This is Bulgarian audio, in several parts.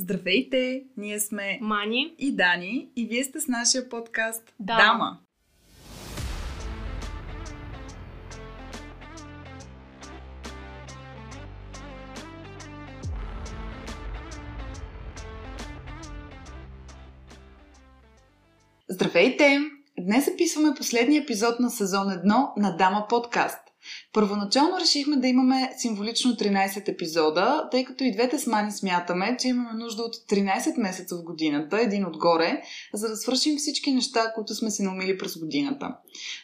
Здравейте! Ние сме Мани и Дани и вие сте с нашия подкаст Дама. Дама. Здравейте! Днес записваме последния епизод на сезон 1 на Дама подкаст. Първоначално решихме да имаме символично 13 епизода, тъй като и двете с Мани смятаме, че имаме нужда от 13 месеца в годината, един отгоре, за да свършим всички неща, които сме си наумили през годината.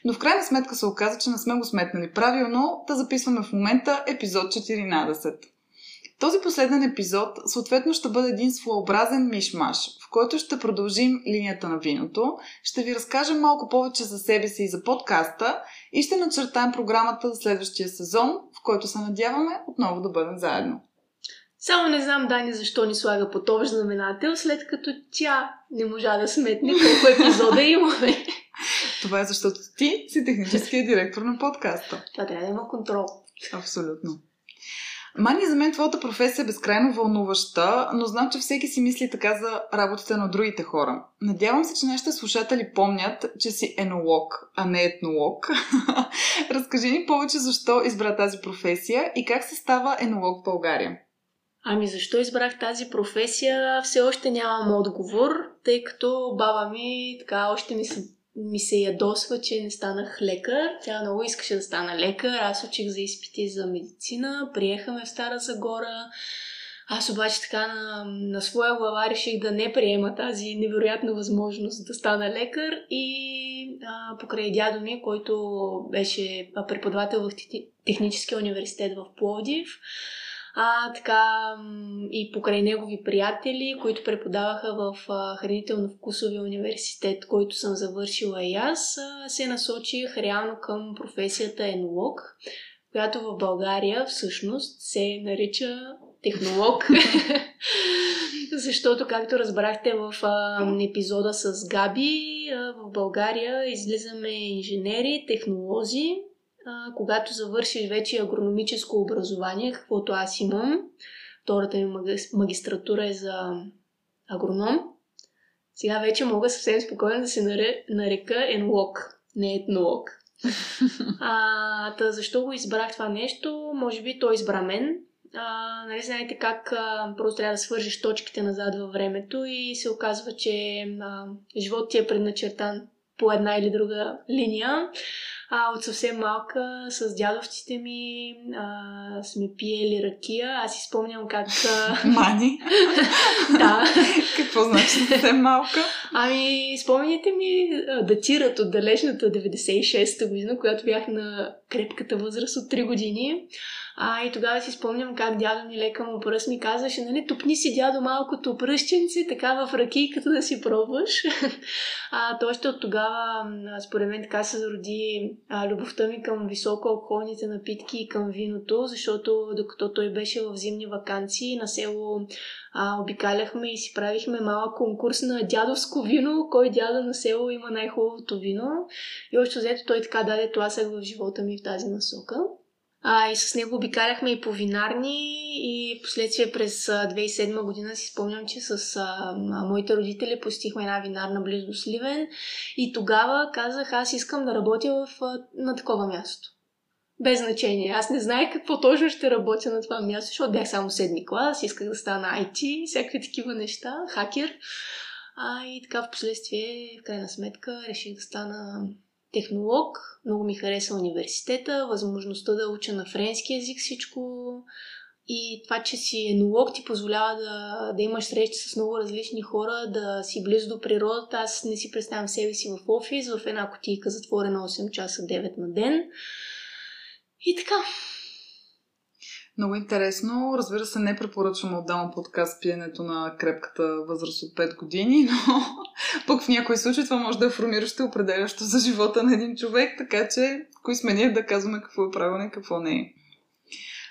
Но в крайна сметка се оказа, че не сме го сметнали правилно, да записваме в момента епизод 14. Този последен епизод съответно ще бъде един своеобразен мишмаш, в който ще продължим линията на виното, ще ви разкажем малко повече за себе си и за подкаста и ще начертаем програмата за следващия сезон, в който се надяваме отново да бъдем заедно. Само не знам Дани защо ни слага по този знаменател, след като тя не можа да сметне колко епизода имаме. Това е защото ти си техническия директор на подкаста. Това трябва да има контрол. Абсолютно. Мани, за мен твоята професия е безкрайно вълнуваща, но знам, че всеки си мисли така за работите на другите хора. Надявам се, че нашите слушатели помнят, че си енолог, а не етнолог. Разкажи ни повече защо избра тази професия и как се става енолог в България. Ами защо избрах тази професия, все още нямам отговор, тъй като баба ми така още ми се ми се ядосва, че не станах лекар. Тя много искаше да стана лекар. Аз учих за изпити за медицина. Приехаме в Стара Загора. Аз обаче така на, на своя глава реших да не приема тази невероятна възможност да стана лекар и а, покрай дядо ми, който беше преподавател в Техническия университет в Пловдив, а, така и покрай негови приятели, които преподаваха в Хранително-вкусовия университет, който съм завършила и аз, се насочих реално към професията енолог, която в България всъщност се нарича технолог. Защото, както разбрахте в а, епизода с Габи, а, в България излизаме инженери, технолози, а, когато завършиш вече агрономическо образование, каквото аз имам, втората ми магистратура е за агроном, сега вече мога съвсем спокойно да се нарека енолог, не етнолог. А, та защо го избрах това нещо? Може би той избра мен. А, нали знаете как а, просто трябва да свържиш точките назад във времето и се оказва, че а, живот ти е предначертан по една или друга линия. А, от съвсем малка с дядовците ми а, сме пиели ракия. Аз си спомням как... Мани? да. Какво значи съвсем малка? Ами, спомните ми датират от далечната 96-та година, когато бях на крепката възраст от 3 години. А, и тогава си спомням как дядо ми лека му пръст ми казваше, нали, тупни си дядо малкото пръщенци, така в ракийката да си пробваш. а, то още от тогава, според мен, така се зароди а, любовта ми към високо алкохолните напитки и към виното, защото докато той беше в зимни вакансии на село а, обикаляхме и си правихме малък конкурс на дядовско вино, кой дядо на село има най-хубавото вино. И още взето той така даде тласък в живота ми в тази насока. А, и с него обикаляхме и по винарни и последствие през 2007 година си спомням, че с а, моите родители посетихме една винарна близо до Сливен и тогава казах, аз искам да работя в, на такова място. Без значение. Аз не знаех какво точно ще работя на това място, защото бях само седми клас, исках да стана IT, всякакви такива неща, хакер. А, и така в последствие, в крайна сметка, реших да стана технолог. Много ми хареса университета, възможността да уча на френски язик всичко. И това, че си енолог, ти позволява да, да имаш срещи с много различни хора, да си близо до природата. Аз не си представям себе си в офис, в една котийка затворена 8 часа 9 на ден. И така. Много интересно. Разбира се, не препоръчвам отдавам подкаст пиенето на крепката възраст от 5 години, но пък в някои случаи това може да е формиращо и определящо за живота на един човек, така че кои сме ние да казваме какво е правилно и какво не е.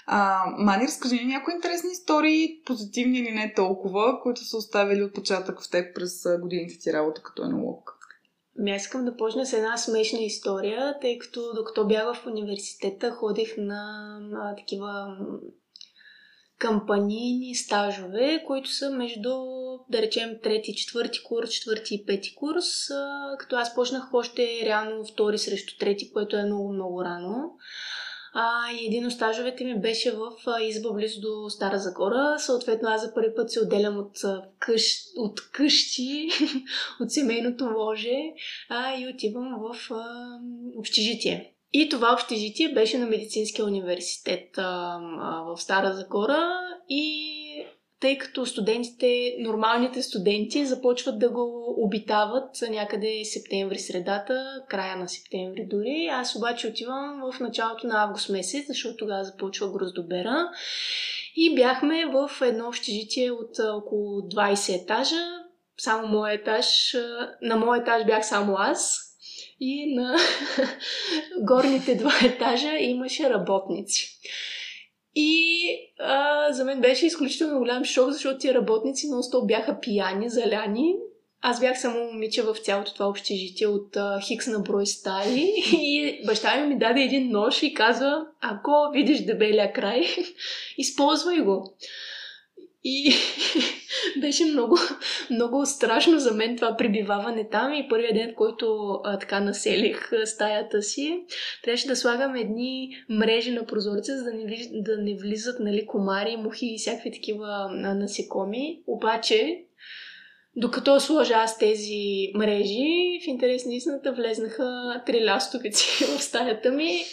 А, Мани, разкажи ни някои интересни истории, позитивни или не толкова, които са оставили отпечатък в теб през годините ти работа като енолог. Ами аз искам да почна с една смешна история, тъй като докато бях в университета, ходих на а, такива кампанийни стажове, които са между, да речем, трети, четвърти курс, четвърти и пети курс, като аз почнах още реално втори срещу трети, което е много, много рано. А, и един от стажовете ми беше в изба близо до Стара Загора. Съответно, аз за първи път се отделям от, къщ, от къщи, от семейното ложе а, и отивам в а, общежитие. И това общежитие беше на Медицинския университет а, а, в Стара Загора и тъй като студентите, нормалните студенти започват да го обитават някъде септември средата, края на септември дори. Аз обаче отивам в началото на август месец, защото тогава започва гроздобера. И бяхме в едно общежитие от около 20 етажа. Само моят етаж, на моят етаж бях само аз, и на горните два етажа имаше работници. И а, за мен беше изключително голям шок, защото тия работници нон бяха пияни, заляни. Аз бях само момиче в цялото това общежитие от а, хикс на брой стаи и баща ми ми даде един нож и казва, ако видиш дебелия край, използвай го. И беше много, много страшно за мен това прибиваване там и първият ден, в който а, така населих стаята си, трябваше да слагам едни мрежи на прозореца, за да не, да не влизат нали, комари, мухи и всякакви такива насекоми. Обаче докато сложа аз тези мрежи, в интерес на истината влезнаха три лястовици в стаята ми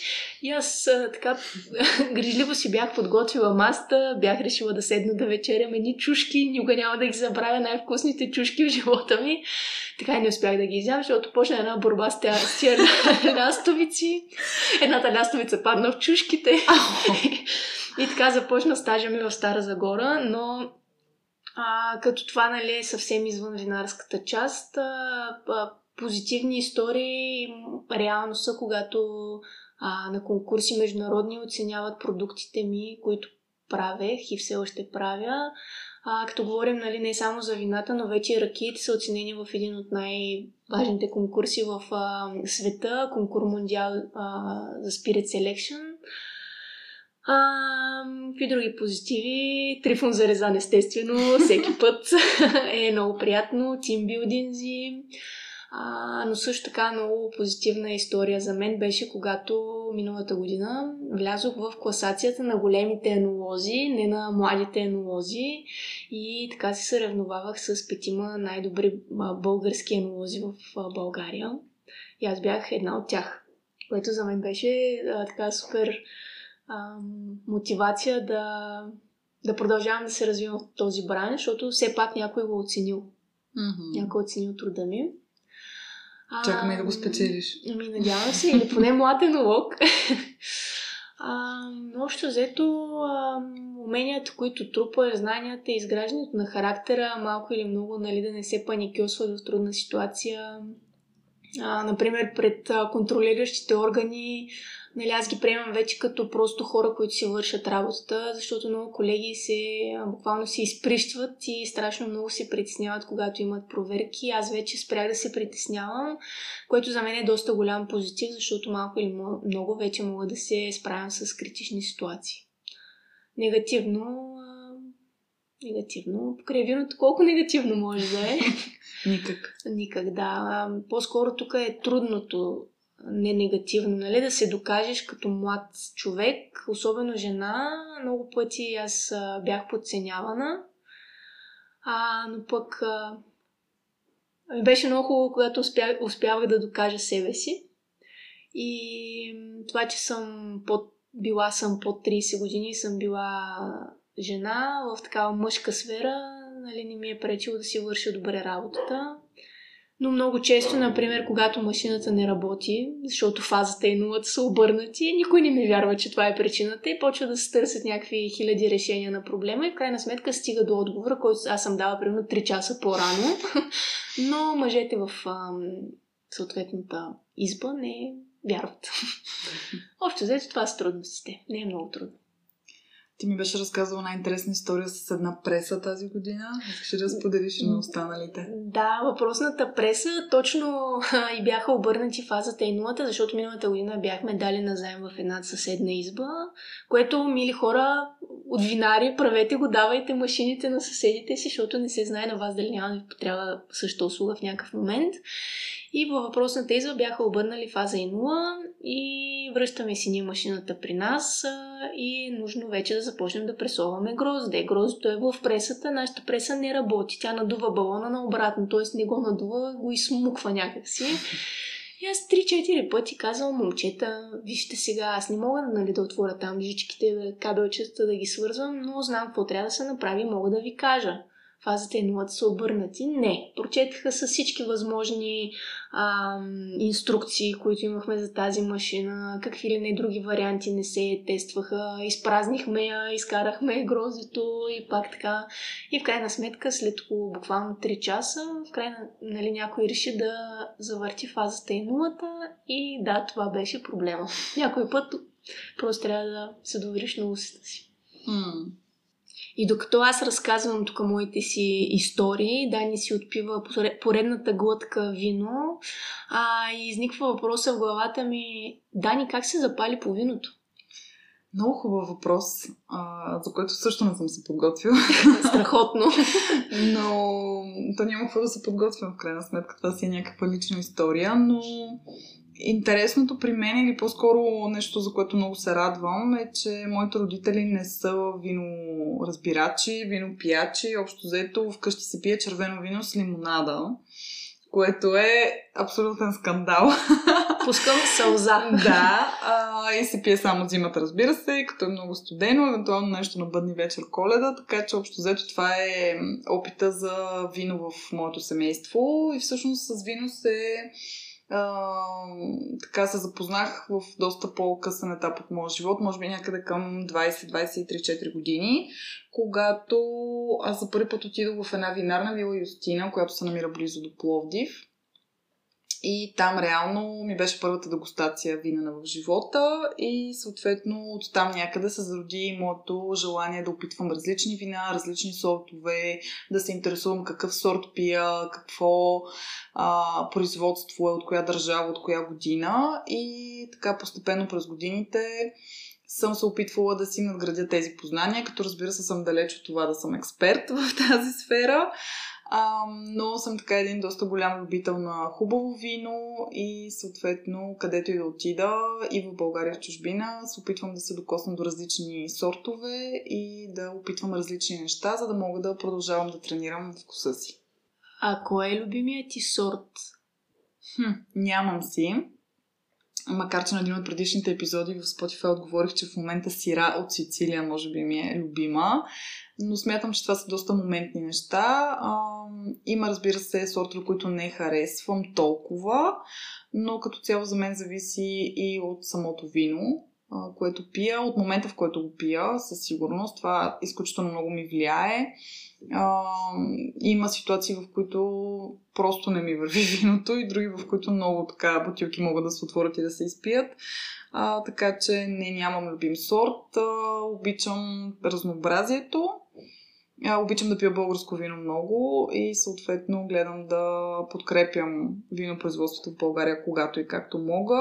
и аз така грижливо си бях подготвила маста, бях решила да седна да вечерям едни чушки, никога няма да ги забравя най-вкусните чушки в живота ми. Така и не успях да ги изям, защото почна една борба с тия лястовици. Едната лястовица падна в чушките. и така започна стажа ми в Стара Загора, но а, като това нали, е съвсем извън винарската част. А, а, позитивни истории реално са, когато а, на конкурси международни оценяват продуктите ми, които правех и все още правя. А, като говорим нали, не само за вината, но вече и ракиите са оценени в един от най-важните конкурси в а, света, конкур Мондиал за Spirit Selection. А, какви други позитиви? Трифон за резан, естествено, всеки път е много приятно. Тимбилдинзи. А, но също така много позитивна история за мен беше, когато миналата година влязох в класацията на големите енолози, не на младите енолози и така се съревновавах с петима най-добри български енолози в България. И аз бях една от тях, което за мен беше а, така супер а, мотивация да, да продължавам да се развивам в този бран, защото все пак някой го е оценил. Mm-hmm. Някой е оценил труда ми. Чакаме да го спечелиш. Ами, надявам се, или поне млад енолог. А, общо взето, а, уменията, които трупа, знанията, изграждането на характера, малко или много, нали, да не се паникьосва в трудна ситуация. А, например, пред а, контролиращите органи, нали, аз ги приемам вече като просто хора, които си вършат работата, защото много колеги се буквално се изприщват и страшно много се притесняват, когато имат проверки. Аз вече спрях да се притеснявам, което за мен е доста голям позитив, защото малко или много вече мога да се справям с критични ситуации. Негативно, негативно. Покрай виното колко негативно може да е? Никак. Никак, да. По-скоро тук е трудното не негативно, нали? Да се докажеш като млад човек, особено жена. Много пъти аз бях подценявана. А, но пък а, беше много хубаво, когато успя, успявах да докажа себе си. И това, че съм под, била съм под 30 години, съм била жена в такава мъжка сфера, нали, не ми е пречило да си върша добре работата. Но много често, например, когато машината не работи, защото фазата и нулата са обърнати, никой не ми вярва, че това е причината и почва да се търсят някакви хиляди решения на проблема и в крайна сметка стига до отговора, който аз съм дала примерно 3 часа по-рано, но мъжете в ам, съответната изба не вярват. Общо взето това са трудностите. Не е много трудно. Ти ми беше разказала най-интересна история с една преса тази година. Искаш да споделиш на останалите? Да, въпросната преса точно и бяха обърнати фазата и нулата, защото миналата година бяхме дали назаем в една съседна изба, което, мили хора, от винари, правете го, давайте машините на съседите си, защото не се знае на вас дали няма да ви потрябва същата услуга в някакъв момент. И във въпросната изва бяха обърнали фаза и 0 и връщаме си ние машината при нас и е нужно вече да започнем да пресоваме грозде. Гроздето е в пресата, нашата преса не работи. Тя надува балона на обратно, т.е. не го надува, го измуква някакси. И аз 3-4 пъти казвам, момчета, вижте сега, аз не мога нали, да отворя там жичките, кабелчета да ги свързвам, но знам какво трябва да се направи, мога да ви кажа фазата и нулата са обърнати. Не. Прочетаха с всички възможни а, инструкции, които имахме за тази машина, какви ли не други варианти не се тестваха. Изпразнихме я, изкарахме грозето и пак така. И в крайна сметка, след около буквално 3 часа, в крайна, нали, някой реши да завърти фазата и нулата и да, това беше проблема. Някой път просто трябва да се довериш на усета си. Mm. И докато аз разказвам тук моите си истории, Дани си отпива поредната глътка вино, а, и изниква въпроса в главата ми, Дани, как се запали по виното? Много хубав въпрос, а, за който също не съм се подготвила. Страхотно. но то няма какво да се подготвям в крайна сметка. Това си е някаква лична история, но Интересното при мен или по-скоро нещо, за което много се радвам, е, че моите родители не са виноразбирачи, винопиячи. Общо взето вкъщи се пие червено вино с лимонада, което е абсолютен скандал. Пускам сълза. да, а, и се пие само зимата, разбира се, като е много студено, евентуално нещо на бъдни вечер коледа, така че общо взето това е опита за вино в моето семейство и всъщност с вино се така се запознах в доста по-късен етап от моя живот, може би някъде към 20-23-4 години, когато аз за първи път отидох в една винарна вила Юстина, която се намира близо до Пловдив. И там реално ми беше първата дегустация винена в живота и съответно от там някъде се зароди моето желание да опитвам различни вина, различни сортове, да се интересувам какъв сорт пия, какво а, производство е, от коя държава, от коя година и така постепенно през годините съм се опитвала да си надградя тези познания, като разбира се съм далеч от това да съм експерт в тази сфера. А, но съм така един доста голям любител на хубаво вино и съответно където и да отида и в България в чужбина се опитвам да се докосна до различни сортове и да опитвам различни неща, за да мога да продължавам да тренирам вкуса си. А кой е любимият ти сорт? Хм, нямам си. Макар, че на един от предишните епизоди в Spotify отговорих, че в момента сира от Сицилия може би ми е любима но смятам, че това са доста моментни неща. А, има, разбира се, сортове, които не харесвам толкова, но като цяло за мен зависи и от самото вино, а, което пия, от момента в който го пия, със сигурност. Това изключително много ми влияе. А, има ситуации, в които просто не ми върви виното и други, в които много така бутилки могат да се отворят и да се изпият. А, така че не нямам любим сорт. А, обичам разнообразието. А, обичам да пия българско вино много и съответно гледам да подкрепям винопроизводството в България когато и както мога.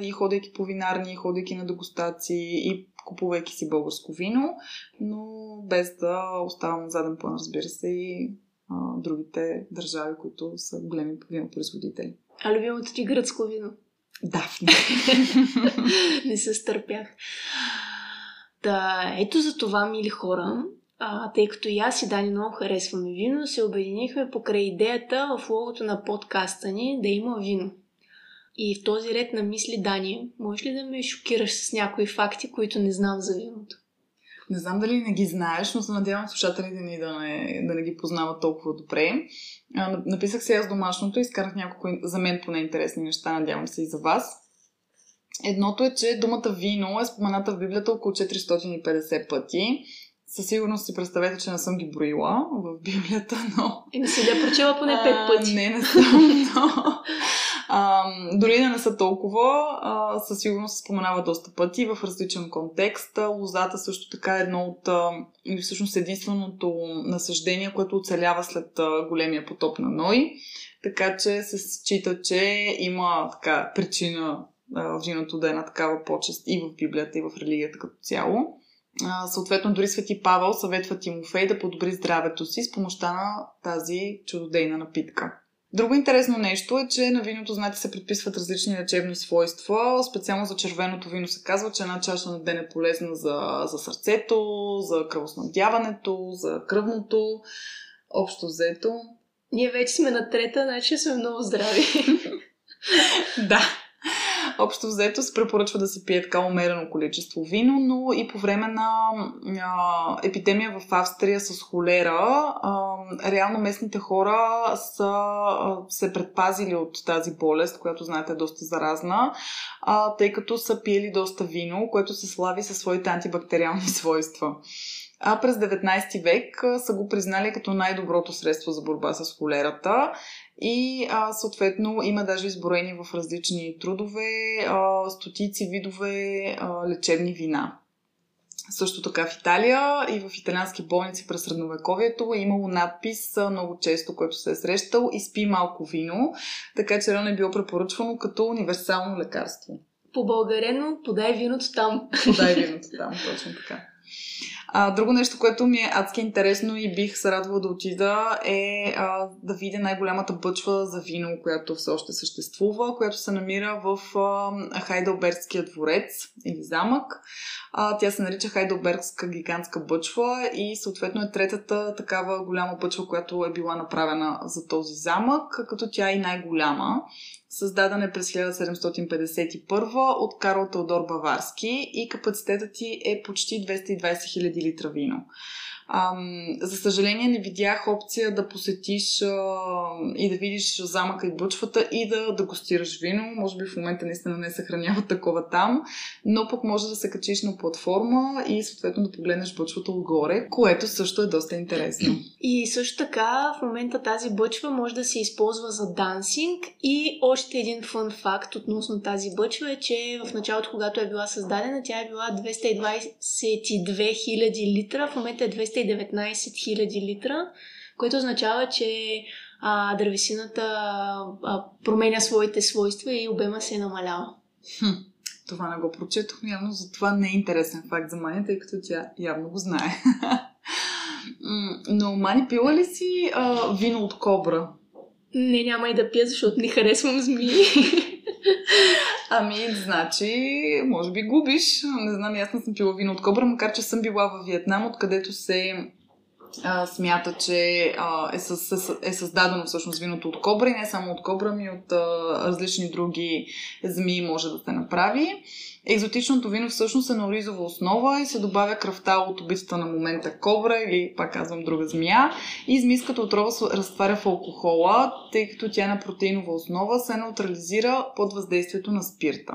И ходейки по винарни, ходейки на дегустации и купувайки си българско вино, но без да оставам на заден план, разбира се, и а, другите държави, които са големи винопроизводители. А любимото ти гръцко вино? Да. Не се стърпях. Да, ето за това, мили хора, а, тъй като и аз и Дани много харесваме вино, се обединихме покрай идеята в логото на подкаста ни да има вино. И в този ред на мисли, Дани, можеш ли да ме шокираш с някои факти, които не знам за виното? Не знам дали не ги знаеш, но се надявам слушателите ни да не, да не ги познават толкова добре. А, написах се аз домашното и изкарах няколко за мен поне интересни неща, надявам се и за вас. Едното е, че думата вино е спомената в Библията около 450 пъти. Със сигурност си представете, че не съм ги броила в Библията, но... И не си да прочела поне пет пъти. А, не, не съм, но... А, дори да не са толкова, а, със сигурност се споменава доста пъти в различен контекст. Лозата също така е едно от, или всъщност единственото насъждение, което оцелява след големия потоп на Ной. Така че се счита, че има така причина виното да е на такава почест и в Библията, и в религията като цяло. А, съответно, дори Свети Павел съветва Тимофей да подобри здравето си с помощта на тази чудодейна напитка. Друго интересно нещо е, че на виното, знаете, се предписват различни лечебни свойства. Специално за червеното вино се казва, че една чаша на ден е полезна за, за сърцето, за кръвоснабдяването, за кръвното. Общо взето. Ние вече сме на трета, значи сме много здрави. да. Общо взето се препоръчва да се пие така умерено количество вино, но и по време на а, епидемия в Австрия с холера, а, реално местните хора са а, се предпазили от тази болест, която знаете е доста заразна, а, тъй като са пиели доста вино, което се слави със своите антибактериални свойства. А през 19 век са го признали като най-доброто средство за борба с холерата и а, съответно има даже изброени в различни трудове а, стотици видове а, лечебни вина. Също така в Италия и в италиански болници през средновековието е имало надпис много често, който се е срещал изпи малко вино, така че рано е било препоръчвано като универсално лекарство. По българено подай виното там. Подай виното там, точно така. А, друго нещо, което ми е адски интересно и бих се радвала да отида е а, да видя най-голямата бъчва за вино, която все още съществува, която се намира в а, Хайдълбергския дворец или замък. А, тя се нарича Хайдълбергска гигантска бъчва и съответно е третата такава голяма бъчва, която е била направена за този замък, като тя е и най-голяма. Създаден е през 1751 от Карл Теодор Баварски и капацитетът ти е почти 220 000 литра вино. Ам, за съжаление не видях опция да посетиш а, и да видиш замъка и бъчвата и да, да гостираш вино. Може би в момента наистина не съхраняват такова там, но пък може да се качиш на платформа и съответно да погледнеш бъчвата отгоре, което също е доста интересно. И също така в момента тази бъчва може да се използва за дансинг и още един фън факт относно тази бъчва е, че в началото, когато е била създадена, тя е била 222 000 литра, в момента е 200 219 000 литра, което означава, че а, дървесината а, променя своите свойства и обема се намалява. Хм, това не го прочетох, явно за това не е интересен факт за Мани, тъй като тя явно го знае. Но Мани пила ли си а, вино от кобра? Не, няма и да пия, защото не харесвам змии. Ами, значи, може би губиш. Не знам, аз не съм пила вино от кобра, макар че съм била в Виетнам, откъдето се а, смята, че а, е, със, е създадено всъщност виното от кобра и не само от кобра, ми от а, различни други змии може да се направи. Екзотичното вино всъщност е на оризова основа и се добавя кръвта от убийствата на момента кобра или, пак казвам, друга змия. И змийската отрова се разтваря в алкохола, тъй като тя е на протеинова основа, се неутрализира под въздействието на спирта.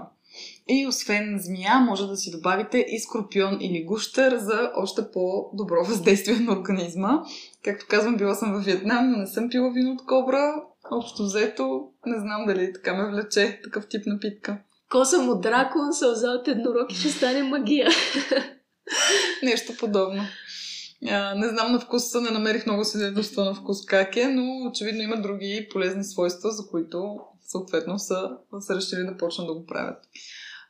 И освен змия, може да си добавите и скорпион или гущер за още по-добро въздействие на организма. Както казвам, била съм в Виетнам, но не съм пила вино от кобра. Общо взето, не знам дали така ме влече такъв тип напитка. Коса му дракон, сълза от еднорог и ще стане магия. Нещо подобно. А, не знам на вкус, не намерих много свидетелства на вкус как е, но очевидно има други полезни свойства, за които съответно са, са решили да почнат да го правят.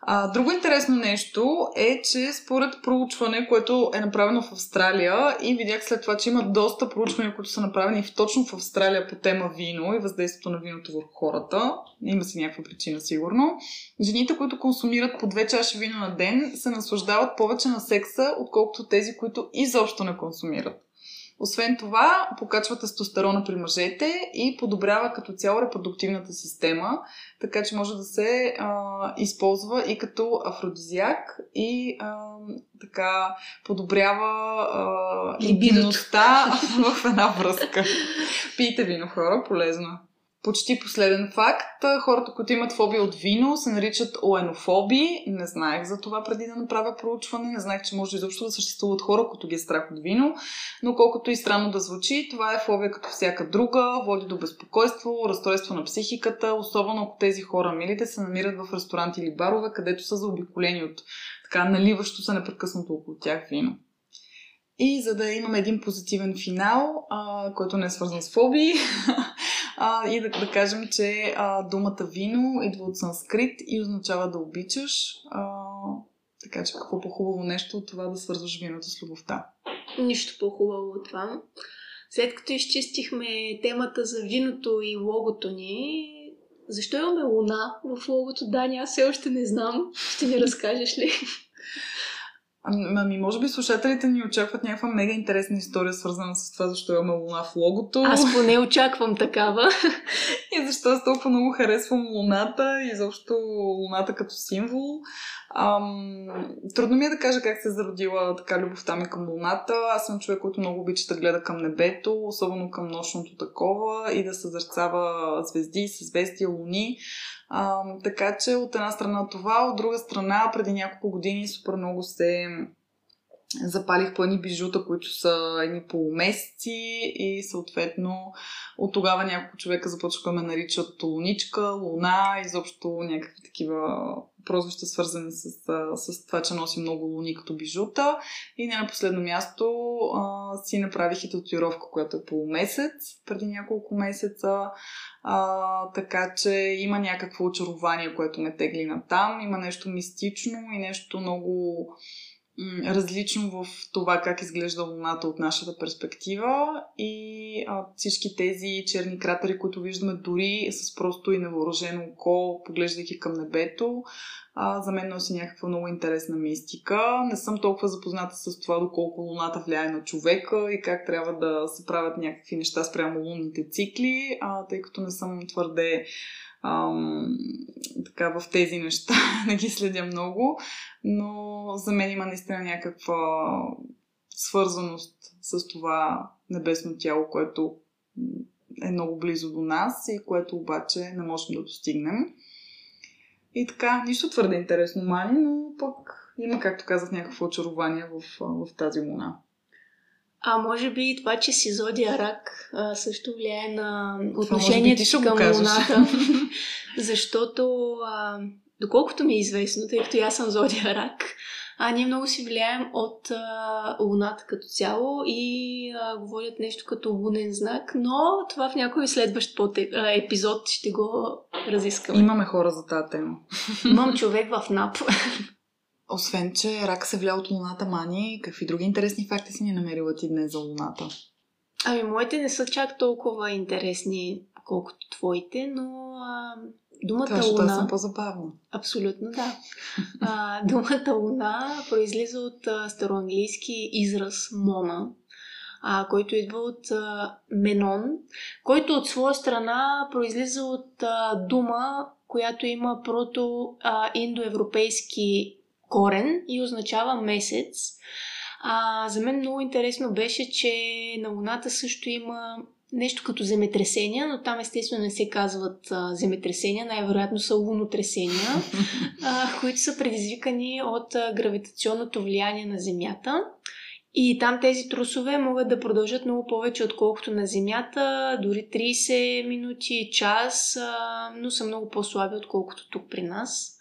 А, друго интересно нещо е, че според проучване, което е направено в Австралия и видях след това, че има доста проучвания, които са направени точно в Австралия по тема вино и въздействието на виното върху хората. Има си някаква причина, сигурно. Жените, които консумират по две чаши вино на ден, се наслаждават повече на секса, отколкото тези, които изобщо не консумират. Освен това, покачва тестостерона при мъжете и подобрява като цяло репродуктивната система, така че може да се а, използва и като афродизиак и а, така подобрява а, интимността в една връзка. Пийте вино, хора, полезно. Почти последен факт. Хората, които имат фобия от вино, се наричат оенофоби. Не знаех за това преди да направя проучване. Не знаех, че може изобщо да съществуват хора, които ги е страх от вино. Но колкото и странно да звучи, това е фобия като всяка друга. Води до безпокойство, разстройство на психиката, особено ако тези хора, милите, се намират в ресторанти или барове, където са заобиколени от така наливащо се непрекъснато около тях вино. И за да имаме един позитивен финал, а, който не е свързан с фобии, а, и да, да кажем, че а, думата вино идва от санскрит и означава да обичаш. А, Така че какво по-хубаво нещо от това да свързваш виното с любовта? Нищо по-хубаво от това. След като изчистихме темата за виното и логото ни, защо имаме луна в логото? Дани, аз все още не знам. Ще ни разкажеш ли? Ами, може би слушателите ни очакват някаква мега интересна история, свързана с това, защо имаме луна в логото. Аз поне очаквам такава. и защо аз толкова много харесвам луната и защо луната като символ. Ам, трудно ми е да кажа как се е зародила така любовта ми към луната. Аз съм човек, който много обича да гледа към небето, особено към нощното такова и да съзърцава звезди, съзвестия, луни. А, така че от една страна това, от друга страна преди няколко години супер много се запалих по едни бижута, които са едни полумесеци и съответно от тогава няколко човека започнаха да ме наричат луничка, луна, изобщо някакви такива прозвища свързани с, с това, че носи много луни като бижута. И не на последно място а, си направих и татуировка, която е полумесец преди няколко месеца. А, така че има някакво очарование, което ме тегли на там. Има нещо мистично и нещо много различно в това как изглежда Луната от нашата перспектива и всички тези черни кратери, които виждаме дори с просто и невооръжено око, поглеждайки към небето, за мен носи някаква много интересна мистика. Не съм толкова запозната с това доколко Луната влияе на човека и как трябва да се правят някакви неща спрямо лунните цикли, тъй като не съм твърде ам, така в тези неща, не ги следя много, но за мен има наистина някаква свързаност с това небесно тяло, което е много близо до нас и което обаче не можем да достигнем. И така, нищо твърде интересно, Мани, но пък има, както казах, някакво очарование в, в тази луна. А може би това, че си зодия рак, също влияе на отношението си към Луната. Защото, а, доколкото ми е известно, тъй като аз съм зодия рак, а ние много си влияем от а, Луната като цяло и а, говорят нещо като лунен знак, но това в някой следващ епизод ще го разискаме. Имаме хора за тази тема. Имам човек в НАП. Освен, че рак се вля от Луната, Мани, какви други интересни факти си ни намерила ти днес за Луната? Ами, моите не са чак толкова интересни, колкото твоите, но а, думата Това, Луна... съм по-забавна. Абсолютно, да. А, думата Луна произлиза от а, староанглийски израз Мона, а, който идва от а, Менон, който от своя страна произлиза от а, дума, която има прото а, индоевропейски корен и означава месец. А, за мен много интересно беше, че на Луната също има нещо като земетресения, но там естествено не се казват а, земетресения, най-вероятно са лунотресения, а, които са предизвикани от а, гравитационното влияние на Земята. И там тези трусове могат да продължат много повече, отколкото на Земята, дори 30 минути, час, а, но са много по-слаби, отколкото тук при нас.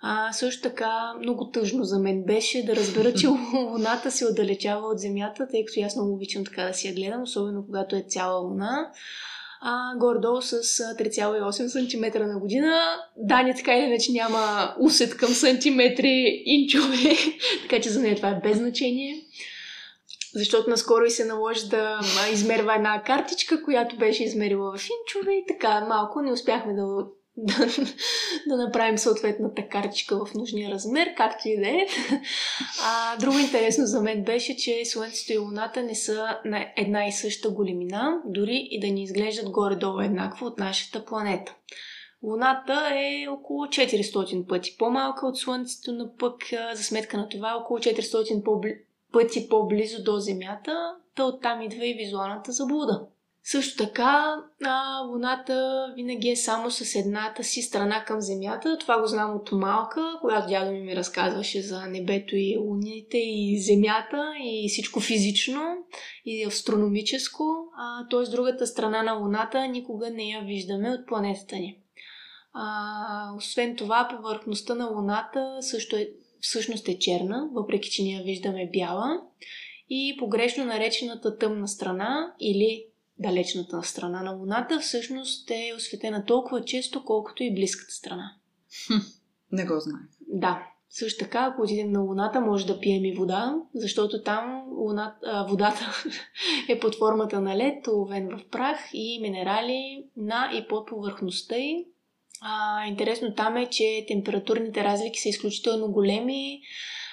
А, също така, много тъжно за мен беше да разбера, че Луната се отдалечава от Земята, тъй като аз много обичам така да си я гледам, особено когато е цяла Луна. А, горе-долу с 3,8 см на година. Дани така или иначе няма усет към сантиметри, инчове, така че за нея това е без значение. Защото наскоро и се наложи да измерва една картичка, която беше измерила в инчове и така малко не успяхме да да, да направим съответната картичка в нужния размер, както и да е. Друго интересно за мен беше, че Слънцето и Луната не са на една и съща големина, дори и да ни изглеждат горе-долу еднакво от нашата планета. Луната е около 400 пъти по-малка от Слънцето, но пък за сметка на това около 400 пъти по-близо до Земята, та оттам идва и визуалната заблуда. Също така, а, Луната винаги е само с едната си страна към Земята. Това го знам от малка, когато дядо ми ми разказваше за небето и луните и Земята и всичко физично и астрономическо. А, т.е. другата страна на Луната никога не я виждаме от планетата ни. А, освен това, повърхността на Луната също е, всъщност е черна, въпреки че ние виждаме бяла. И погрешно наречената тъмна страна или далечната страна на Луната всъщност е осветена толкова често, колкото и близката страна. Хм, не го знае. Да. Също така, ако отидем на Луната, може да пием и вода, защото там луната, а, водата е под формата на лед, уловен в прах и минерали на и под повърхността й. А, интересно там е, че температурните разлики са изключително големи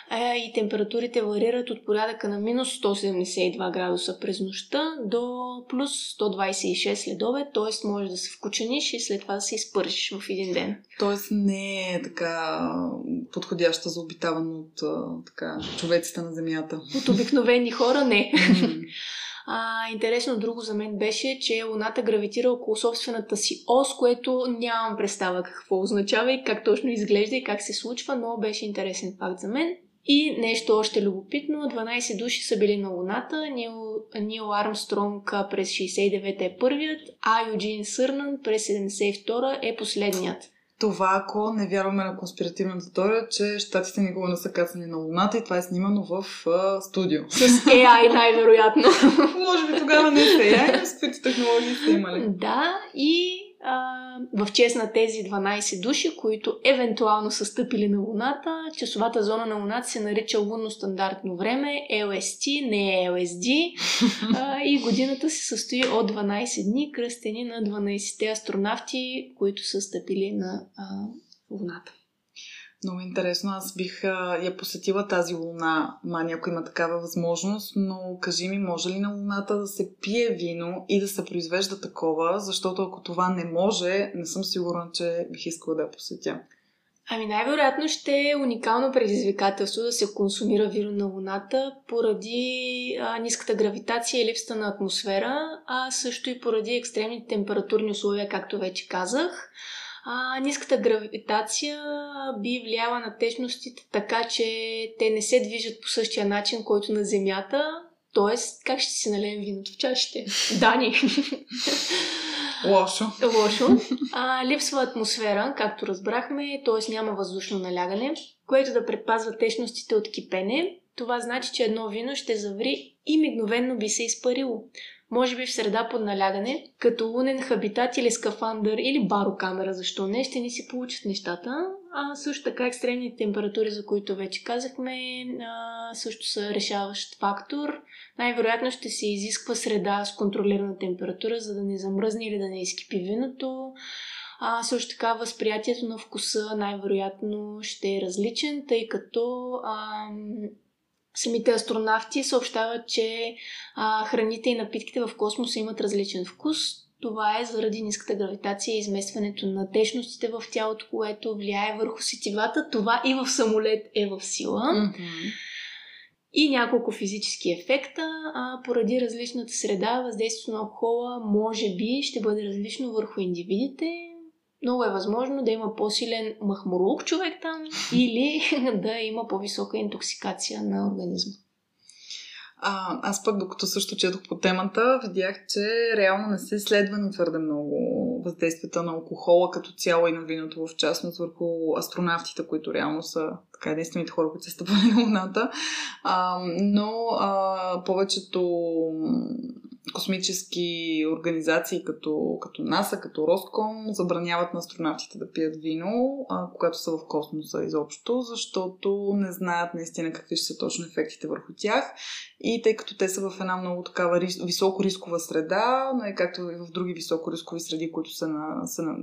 а, и температурите варират от порядъка на минус 172 градуса през нощта до плюс 126 следове, т.е. може да се вкучениш и след това да се изпържиш в един ден. Тоест не е така подходяща за обитаване от така, човеците на Земята. От обикновени хора не. А, интересно друго за мен беше, че Луната гравитира около собствената си ос, което нямам представа какво означава и как точно изглежда и как се случва, но беше интересен факт за мен. И нещо още любопитно, 12 души са били на Луната, Нил, Нил Армстронг през 69 е първият, а Юджин Сърнан през 72 е последният. Това, ако не вярваме на конспиративната теория, че щатите никога не са кацани на Луната и това е снимано в а, студио. С AI най-вероятно. Може би тогава не с AI, но с каквито технологии сте имали. Да, и а, в чест на тези 12 души, които евентуално са стъпили на Луната, часовата зона на Луната се нарича лунно стандартно време, LST, не LSD, и годината се състои от 12 дни, кръстени на 12-те астронавти, които са стъпили на а, Луната. Много интересно. Аз бих а, я посетила тази луна, мани, ако има такава възможност, но кажи ми, може ли на луната да се пие вино и да се произвежда такова, защото ако това не може, не съм сигурна, че бих искала да я посетя. Ами най-вероятно ще е уникално предизвикателство да се консумира вино на Луната поради а, ниската гравитация и липсата на атмосфера, а също и поради екстремните температурни условия, както вече казах а, ниската гравитация би влияла на течностите така, че те не се движат по същия начин, който на Земята. Тоест, как ще си налеем виното в чашите? Дани! Лошо. Лошо. А, липсва атмосфера, както разбрахме, т.е. няма въздушно налягане, което да предпазва течностите от кипене. Това значи, че едно вино ще заври и мигновенно би се изпарило може би в среда под налягане, като лунен хабитат или скафандър или барокамера, защо не, ще ни си получат нещата. А също така екстремни температури, за които вече казахме, а, също са решаващ фактор. Най-вероятно ще се изисква среда с контролирана температура, за да не замръзне или да не изкипи виното. А, също така възприятието на вкуса най-вероятно ще е различен, тъй като а, Самите астронавти съобщават, че а, храните и напитките в космоса имат различен вкус. Това е заради ниската гравитация и изместването на течностите в тялото, което влияе върху сетивата. Това и в самолет е в сила. Mm-hmm. И няколко физически ефекта. А, поради различната среда, въздействието на алкохола може би ще бъде различно върху индивидите много е възможно да има по-силен махмурлук човек там или да има по-висока интоксикация на организма. А, аз пък, докато също четох по темата, видях, че реално не се изследвани твърде много въздействията на алкохола като цяло и на виното в частност върху астронавтите, които реално са така единствените хора, които са стъпвали на Луната. А, но а, повечето космически организации като, като НАСА, като Роском забраняват на астронавтите да пият вино, а, когато са в космоса изобщо, защото не знаят наистина какви ще са точно ефектите върху тях. И тъй като те са в една много такава рис, високо рискова среда, както и в други високо рискови среди, които се, на, се, на,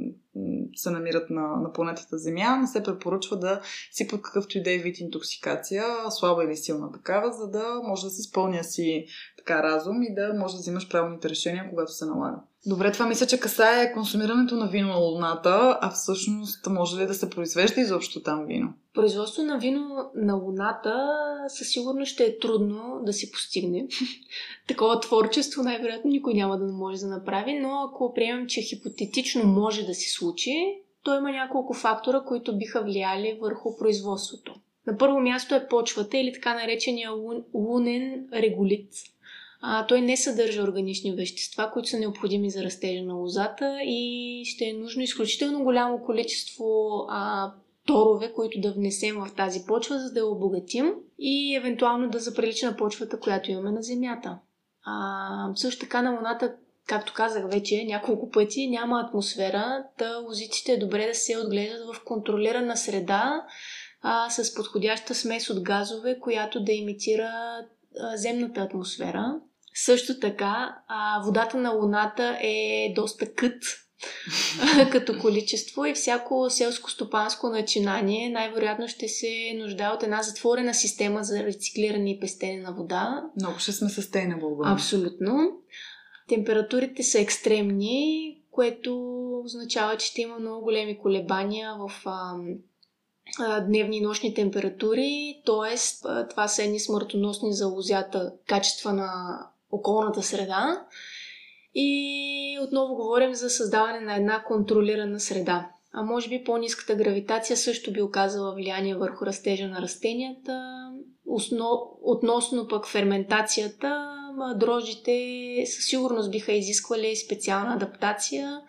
се намират на, на планетата Земя, не се препоръчва да си под какъвто и да е вид интоксикация, слаба или силна такава, за да може да си изпълня си така разум и да може да взимаш правилните решения, когато се налага. Добре, това мисля, че касае консумирането на вино на Луната, а всъщност може ли да се произвежда изобщо там вино? Производство на вино на Луната със сигурност ще е трудно да се постигне. Такова творчество най-вероятно никой няма да може да направи, но ако приемем, че хипотетично може да се случи, то има няколко фактора, които биха влияли върху производството. На първо място е почвата или така наречения лунен реголит – а, той не съдържа органични вещества, които са необходими за растежа на лозата и ще е нужно изключително голямо количество а, торове, които да внесем в тази почва, за да я обогатим и евентуално да заприлича на почвата, която имаме на Земята. А, също така на Луната, както казах вече няколко пъти, няма атмосфера, да лозиците е добре да се отглеждат в контролирана среда, а, с подходяща смес от газове, която да имитира земната атмосфера. Също така, а, водата на Луната е доста кът като количество и всяко селско-стопанско начинание най-вероятно ще се нуждае от една затворена система за рециклиране и пестене на вода. Много ще сме sustainable. Абсолютно. Температурите са екстремни, което означава, че ще има много големи колебания в а, дневни и нощни температури, т.е. това са едни смъртоносни за лозята качества на околната среда. И отново говорим за създаване на една контролирана среда. А може би по-низката гравитация също би оказала влияние върху растежа на растенията. Относно пък ферментацията, дрожжите със сигурност биха изисквали специална адаптация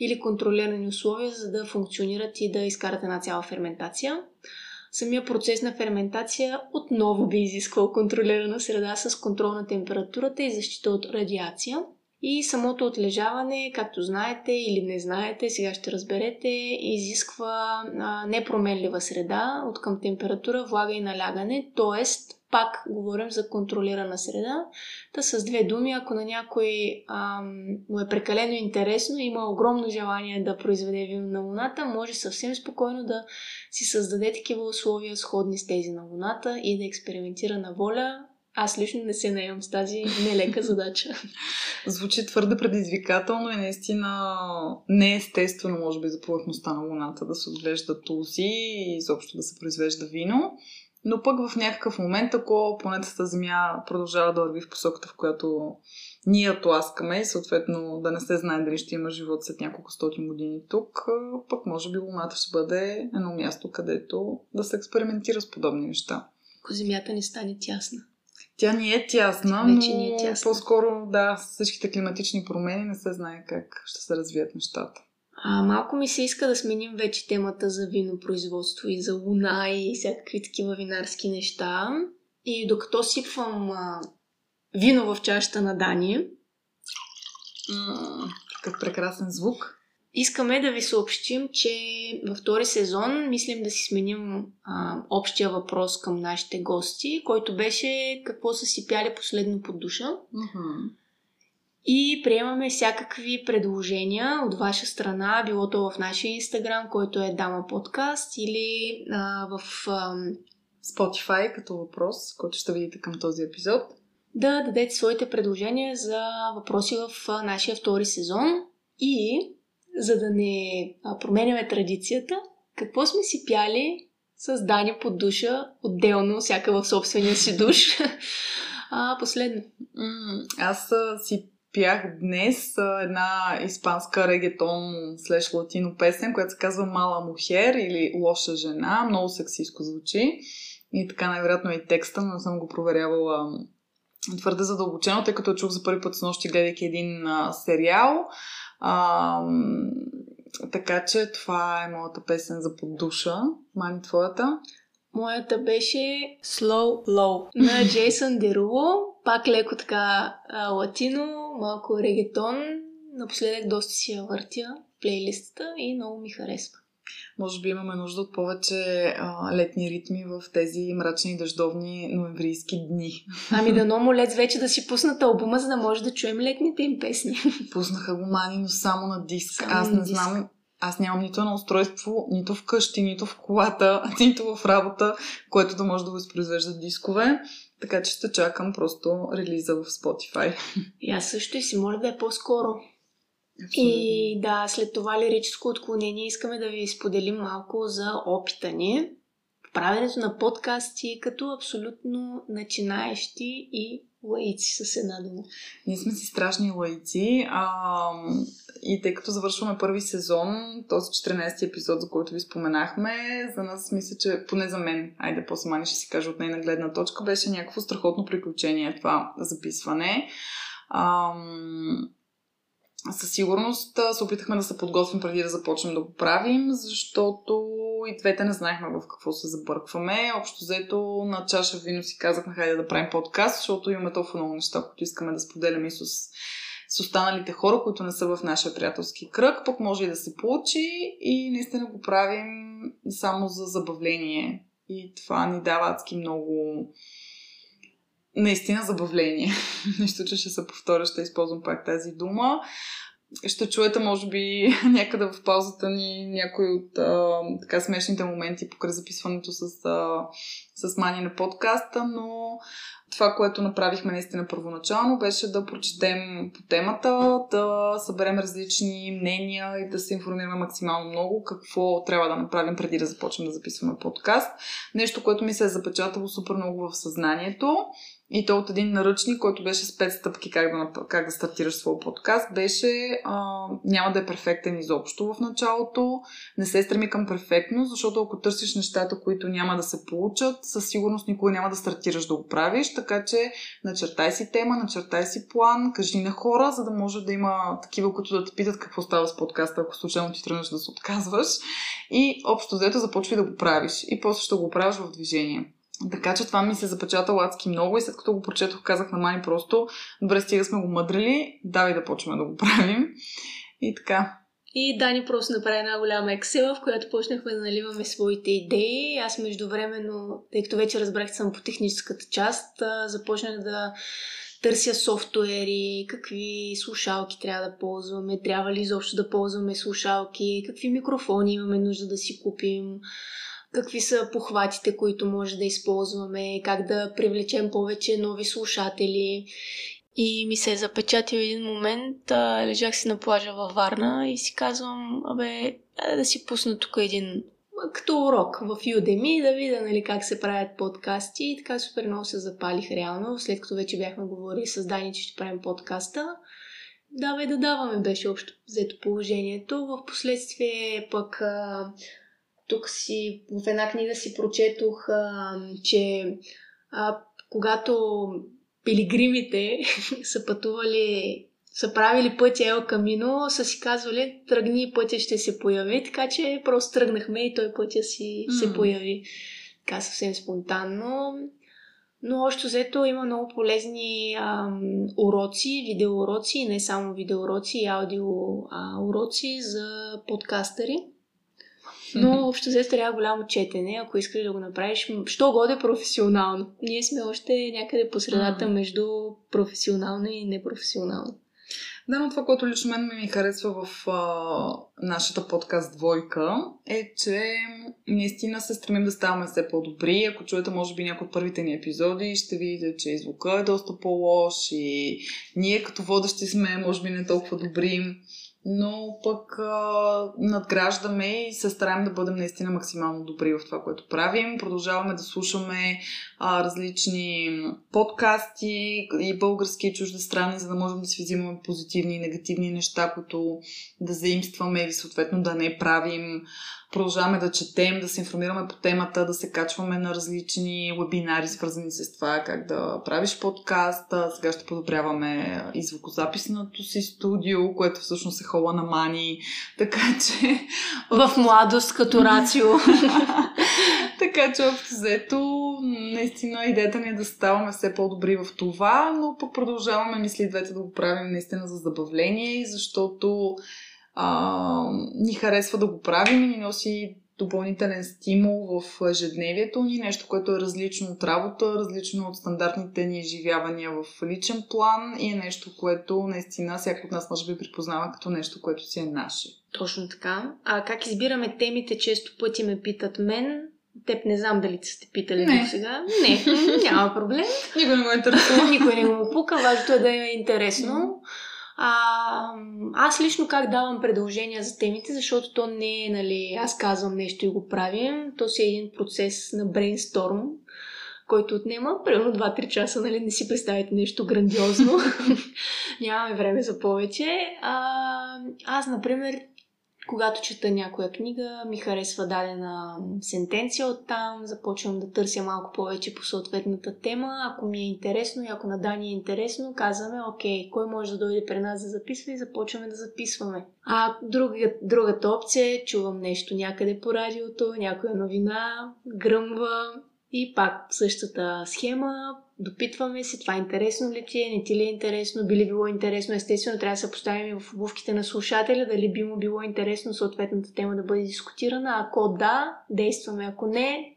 или контролирани условия, за да функционират и да изкарат една цяла ферментация. Самия процес на ферментация отново би изисквал контролирана среда с контрол на температурата и защита от радиация. И самото отлежаване, както знаете или не знаете, сега ще разберете, изисква непроменлива среда от към температура, влага и налягане, т.е. пак говорим за контролирана среда. Та с две думи, ако на някой ам, му е прекалено интересно, има огромно желание да произведе вино на Луната, може съвсем спокойно да си създаде такива условия, сходни с тези на Луната и да експериментира на воля аз лично не се наемам с тази нелека задача. Звучи твърде предизвикателно и наистина не е естествено, може би, за повърхността на Луната да се отглежда тузи и изобщо да се произвежда вино. Но пък в някакъв момент, ако планетата Земя продължава да върви в посоката, в която ние тласкаме и съответно да не се знае дали ще има живот след няколко стотин години тук, пък може би Луната ще бъде едно място, където да се експериментира с подобни неща. Ако Земята не стане тясна. Тя ни е тясна, Вече но ни е тясна. по-скоро, да, всичките климатични промени не се знае как ще се развият нещата. А, малко ми се иска да сменим вече темата за винопроизводство и за луна и всякакви такива винарски неща. И докато сипвам а, вино в чашата на Дани... Какъв прекрасен звук. Искаме да ви съобщим, че във втори сезон мислим да си сменим а, общия въпрос към нашите гости, който беше какво са си пяли последно под душа. Mm-hmm. И приемаме всякакви предложения от ваша страна, било то в нашия инстаграм, който е Дама подкаст, или а, в а, Spotify като въпрос, който ще видите към този епизод. Да дадете своите предложения за въпроси в а, нашия втори сезон. И за да не променяме традицията, какво сме си пяли с Дани под душа, отделно, всяка в собствения си душ. а, последно. Аз си пях днес една испанска регетон слеш латино песен, която се казва Мала Мухер или Лоша жена. Много сексиско звучи. И така най-вероятно е и текста, но съм го проверявала твърде задълбочено, тъй като чух за първи път с нощи, гледайки един а, сериал. А, така че това е моята песен за поддуша. Мани, твоята? Моята беше Slow Low на Джейсън Деруло. Пак леко така а, латино, малко регетон. Напоследък доста си я въртя плейлистата и много ми харесва. Може би имаме нужда от повече а, летни ритми в тези мрачни дъждовни ноемврийски дни. Ами да но молец вече да си пуснат албума, за да може да чуем летните им песни. Пуснаха го мани, но само на диск. Само Аз не диск. знам аз нямам нито на устройство, нито в къщи, нито в колата, нито в работа, което да може да възпроизвежда дискове. Така че ще чакам просто релиза в Spotify. И аз също и си моля да е по-скоро. И да, след това лирическо отклонение искаме да ви споделим малко за опита ни правенето на подкасти като абсолютно начинаещи и лаици с една дума. Ние сме си страшни лаици а, и тъй като завършваме първи сезон, този 14 епизод, за който ви споменахме, за нас мисля, че поне за мен, айде по-самани ще си кажа от нейна гледна точка, беше някакво страхотно приключение това записване. Ам, със сигурност се опитахме да се подготвим преди да започнем да го правим, защото и двете не знаехме в какво се забъркваме. Общо взето на чаша вино си казахме хайде да правим подкаст, защото имаме толкова много неща, които искаме да споделяме и с, с останалите хора, които не са в нашия приятелски кръг. Пък може и да се получи и наистина го правим само за забавление. и това ни дава адски много наистина забавление. Нищо, че ще се повторя, ще използвам пак тази дума. Ще чуете, може би, някъде в паузата ни някои от а, така смешните моменти покрай записването с, а, с Мани на подкаста, но това, което направихме наистина първоначално, беше да прочетем по темата, да съберем различни мнения и да се информираме максимално много какво трябва да направим преди да започнем да записваме подкаст. Нещо, което ми се е запечатало супер много в съзнанието и то от един наръчник, който беше с 5 стъпки как да, как да стартираш своя подкаст, беше а, няма да е перфектен изобщо в началото, не се стреми към перфектност, защото ако търсиш нещата, които няма да се получат, със сигурност никога няма да стартираш да го правиш, така че начертай си тема, начертай си план, кажи на хора, за да може да има такива, които да те питат какво става с подкаста, ако случайно ти тръгнеш да се отказваш и общо взето започвай да го правиш и после ще го правиш в движение. Така че това ми се запечатало адски много и след като го прочетох, казах на Мани просто, добре, стига сме го мъдрили, давай да почваме да го правим. И така. И Дани просто направи една голяма Excel, в която почнахме да наливаме своите идеи. Аз междувременно, тъй като вече разбрах, че съм по техническата част, започнах да търся софтуери, какви слушалки трябва да ползваме, трябва ли изобщо да ползваме слушалки, какви микрофони имаме нужда да си купим какви са похватите, които може да използваме, как да привлечем повече нови слушатели. И ми се е запечатил един момент, а, лежах си на плажа във Варна и си казвам, абе, да си пусна тук един като урок в Udemy, да видя нали, как се правят подкасти и така супер много се запалих реално, след като вече бяхме говорили с Дани, че ще правим подкаста. Давай да даваме беше общо взето положението. В последствие пък а, тук си в една книга си прочетох, а, че а, когато пилигримите са пътували, са правили пътя Ел Камино, са си казвали, тръгни пътя ще се появи, така че просто тръгнахме и той пътя си mm. се появи. Така съвсем спонтанно. Но още взето има много полезни ам, уроци, видеоуроци, не само видеоуроци, и аудиоуроци за подкастъри. Но общо взето трябва голямо четене, ако искаш да го направиш, що годе професионално. Ние сме още някъде по средата между професионално и непрофесионално. Да, но това, което лично мен ми харесва в а, нашата подкаст Двойка, е, че наистина се стремим да ставаме все по-добри. Ако чуете, може би, някои от първите ни епизоди, ще видите, че звука е доста по-лош и ние като водещи сме, може би, не толкова добри но пък а, надграждаме и се стараем да бъдем наистина максимално добри в това, което правим. Продължаваме да слушаме а, различни подкасти и български и чуждестранни, за да можем да си взимаме позитивни и негативни неща, които да заимстваме или съответно да не правим продължаваме да четем, да се информираме по темата, да се качваме на различни вебинари, свързани с това как да правиш подкаст. Сега ще подобряваме и звукозаписното си студио, което всъщност е хола на мани. Така че... В младост като рацио. така че общо взето, наистина идеята ни е да ставаме все по-добри в това, но пък продължаваме, мисли, двете да го правим наистина за забавление, защото а, ни харесва да го правим и ни носи допълнителен стимул в ежедневието ни, нещо, което е различно от работа, различно от стандартните ни изживявания в личен план и е нещо, което наистина всяко от нас може би припознава като нещо, което си е наше. Точно така. А как избираме темите, често пъти ме питат мен. Теб не знам дали сте питали до сега. Не, няма проблем. Никой не го интересува. Никой не го пука, важното е да е интересно. А, аз лично как давам предложения за темите, защото то не е, нали, аз казвам нещо и го правим. То си е един процес на брейнсторм, който отнема примерно 2-3 часа, нали, не си представите нещо грандиозно. Нямаме време за повече. А, аз, например, когато чета някоя книга, ми харесва дадена сентенция от там, започвам да търся малко повече по съответната тема. Ако ми е интересно и ако на Дани е интересно, казваме, окей, кой може да дойде при нас да записва и започваме да записваме. А друга, другата опция е, чувам нещо някъде по радиото, някоя новина, гръмва и пак същата схема, допитваме се, това интересно ли ти е, не ти ли е интересно, би ли било интересно, естествено трябва да се поставим в обувките на слушателя, дали би му било интересно съответната тема да бъде дискутирана, ако да, действаме, ако не,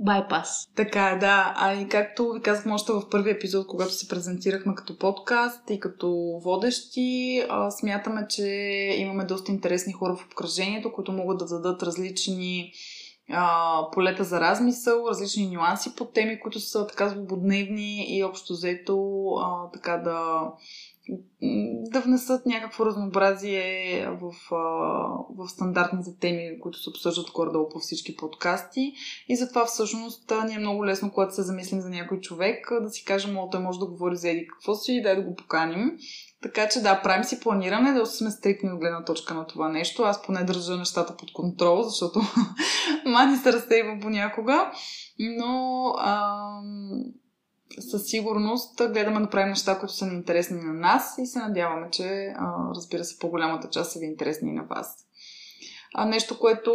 байпас. Така е, да. А и както ви казахме още в първи епизод, когато се презентирахме като подкаст и като водещи, а, смятаме, че имаме доста интересни хора в обкръжението, които могат да дадат различни а, полета за размисъл, различни нюанси по теми, които са така свободневни и общо взето а, така да да внесат някакво разнообразие в, в стандартните теми, които се обсъждат горе-долу по всички подкасти. И затова всъщност ни е много лесно, когато се замислим за някой човек, да си кажем, о, той може да говори за еди какво си дай да го поканим. Така че да, правим си планиране, да сме стрикни от гледна точка на това нещо. Аз поне държа нещата под контрол, защото мани се разтейва понякога. Но ам със сигурност гледаме да правим неща, които са ни интересни на нас и се надяваме, че разбира се, по-голямата част са ви интересни и на вас. А нещо, което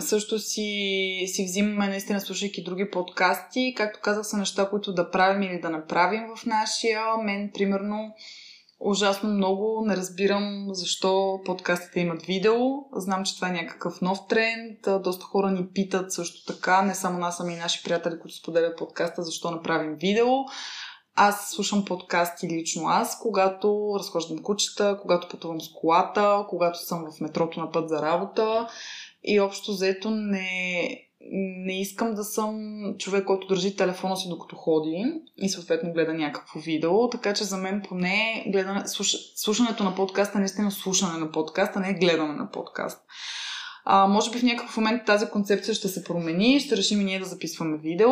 също си, си взимаме, наистина слушайки други подкасти, както казах, са неща, които да правим или да направим в нашия. Мен, примерно, ужасно много. Не разбирам защо подкастите имат видео. Знам, че това е някакъв нов тренд. Доста хора ни питат също така, не само нас, ами и наши приятели, които споделят подкаста, защо направим видео. Аз слушам подкасти лично аз, когато разхождам кучета, когато пътувам с колата, когато съм в метрото на път за работа. И общо взето не, не искам да съм човек, който държи телефона си докато ходи и съответно гледа някакво видео, така че за мен поне гледане, слуш, слушането на подкаста е наистина слушане на подкаста, не е гледане на подкаст. А, може би в някакъв момент тази концепция ще се промени, ще решим и ние да записваме видео,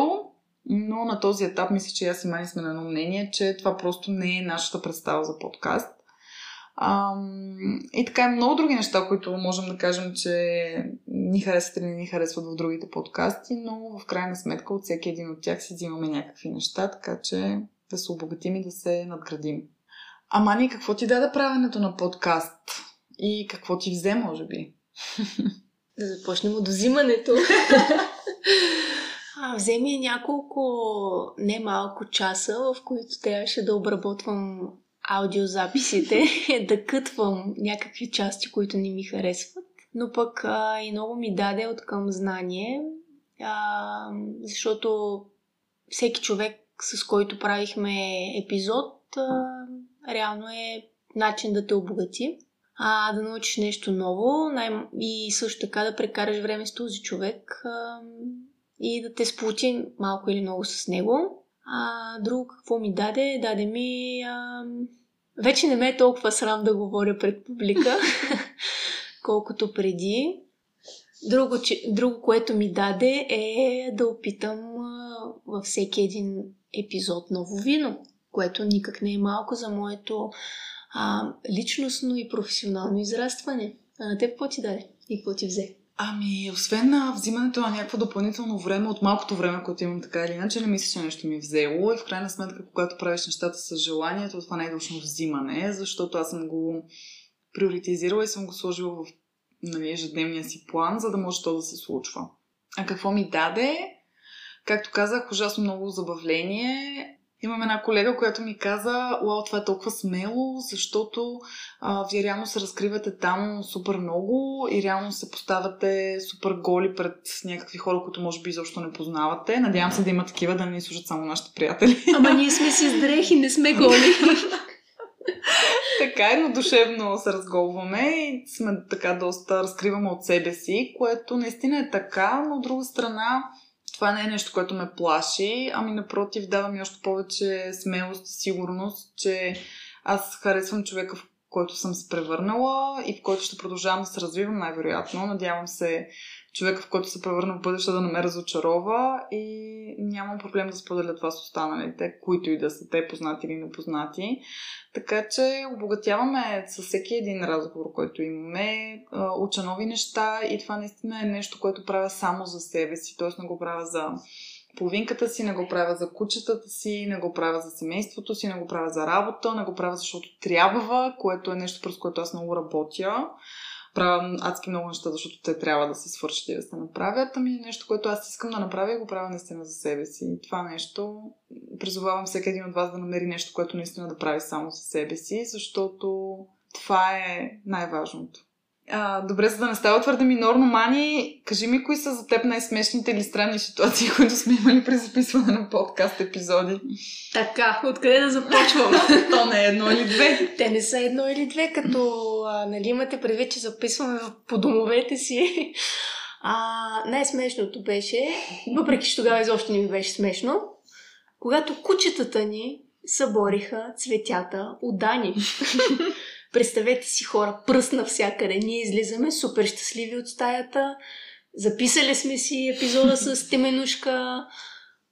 но на този етап мисля, че аз и Мани сме на едно мнение, че това просто не е нашата представа за подкаст. Ам, и така и много други неща, които можем да кажем, че ни харесват или не ни харесват в другите подкасти, но в крайна сметка от всеки един от тях си взимаме някакви неща, така че да се обогатим и да се надградим. А Мани, какво ти даде правенето на подкаст? И какво ти взе, може би? Да започнем от взимането. а, вземи няколко немалко часа, в които трябваше да обработвам аудиозаписите, да кътвам някакви части, които не ми харесват. Но пък а, и много ми даде от към знание, а, защото всеки човек, с който правихме епизод, а, реално е начин да те обогати, а, да научиш нещо ново най- и също така да прекараш време с този човек а, и да те сплути малко или много с него. А друго какво ми даде? Даде ми... А, вече не ме е толкова срам да говоря пред публика, колкото преди. Друго, че, друго, което ми даде е да опитам а, във всеки един епизод ново вино, което никак не е малко за моето а, личностно и професионално израстване. А на теб какво ти даде и какво ти взе? Ами, освен на взимането на някакво допълнително време, от малкото време, което имам така или иначе, не мисля, че нещо ми е взело. И в крайна сметка, когато правиш нещата с желанието, това не е точно взимане, защото аз съм го приоритизирала и съм го сложила в нали, ежедневния си план, за да може то да се случва. А какво ми даде? Както казах, ужасно много забавление. Имам една колега, която ми каза, уау, това е толкова смело, защото а, вие реално се разкривате там супер много и реално се поставяте супер голи пред някакви хора, които може би изобщо не познавате. Надявам се да има такива, да не ни слушат само нашите приятели. Ама ние сме си с дрехи, не сме голи. така е, но душевно се разголваме и сме така доста разкриваме от себе си, което наистина е така, но от друга страна това не е нещо, което ме плаши, ами напротив дава ми още повече смелост и сигурност, че аз харесвам човека, в който съм се превърнала и в който ще продължавам да се развивам най-вероятно. Надявам се човека, в който се превърна в бъдеще да не ме разочарова и нямам проблем да споделя това с останалите, които и да са те познати или непознати. Така че обогатяваме с всеки един разговор, който имаме, уча нови неща и това наистина е нещо, което правя само за себе си, т.е. не го правя за половинката си, не го правя за кучетата си, не го правя за семейството си, не го правя за работа, не го правя защото трябва, което е нещо, през което аз много работя правя адски много неща, защото те трябва да се свършат и да се направят. Ами нещо, което аз искам да направя и го правя наистина за себе си. Това нещо призовавам всеки един от вас да намери нещо, което наистина да прави само за себе си, защото това е най-важното. А, добре, за да не става твърде минорно, Мани, кажи ми кои са за теб най-смешните или странни ситуации, които сме имали при записване на подкаст епизоди. Така, откъде да започвам? То не е едно или две. Те не са едно или две, като а, нали имате предвид, че записваме по домовете си. А, най-смешното беше, въпреки че тогава изобщо не ми беше смешно, когато кучетата ни събориха цветята от Дани. Представете си хора, пръст навсякъде. Ние излизаме супер щастливи от стаята. Записали сме си епизода с Теменушка.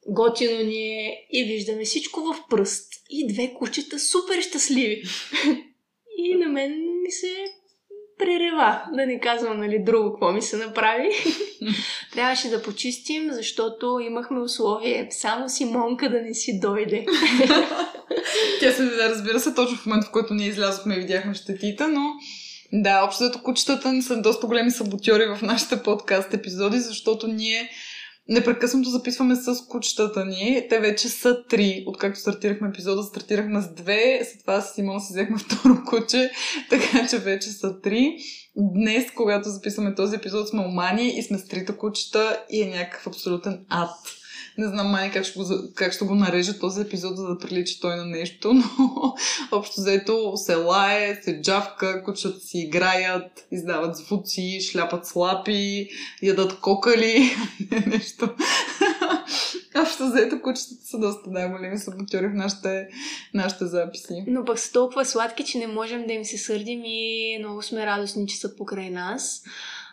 Готино ни е и виждаме всичко в пръст. И две кучета супер щастливи. И на мен ми се пререва. Да не казвам, нали, друго, какво ми се направи. Трябваше да почистим, защото имахме условие само Симонка да не си дойде. Тя се разбира се точно в момента, в който ние излязохме и видяхме щетите, но да, общото кучетата ни са доста големи саботьори в нашите подкаст епизоди, защото ние непрекъснато записваме с кучетата ни. Те вече са три. Откакто стартирахме епизода, стартирахме с две. След това с Симон си взехме второ куче, така че вече са три. Днес, когато записваме този епизод, сме умани и сме с трите кучета и е някакъв абсолютен ад. Не знам май как ще, го, как ще го нарежа този епизод, за да прилича той на нещо, но общо взето се лае, се джавка, кучета си играят, издават звуци, шляпат слапи, ядат кокали, нещо. Общо взето кучетата са доста най-големи саботьори в нашите, нашите записи. Но пък са толкова сладки, че не можем да им се сърдим и много сме радостни, че са покрай нас.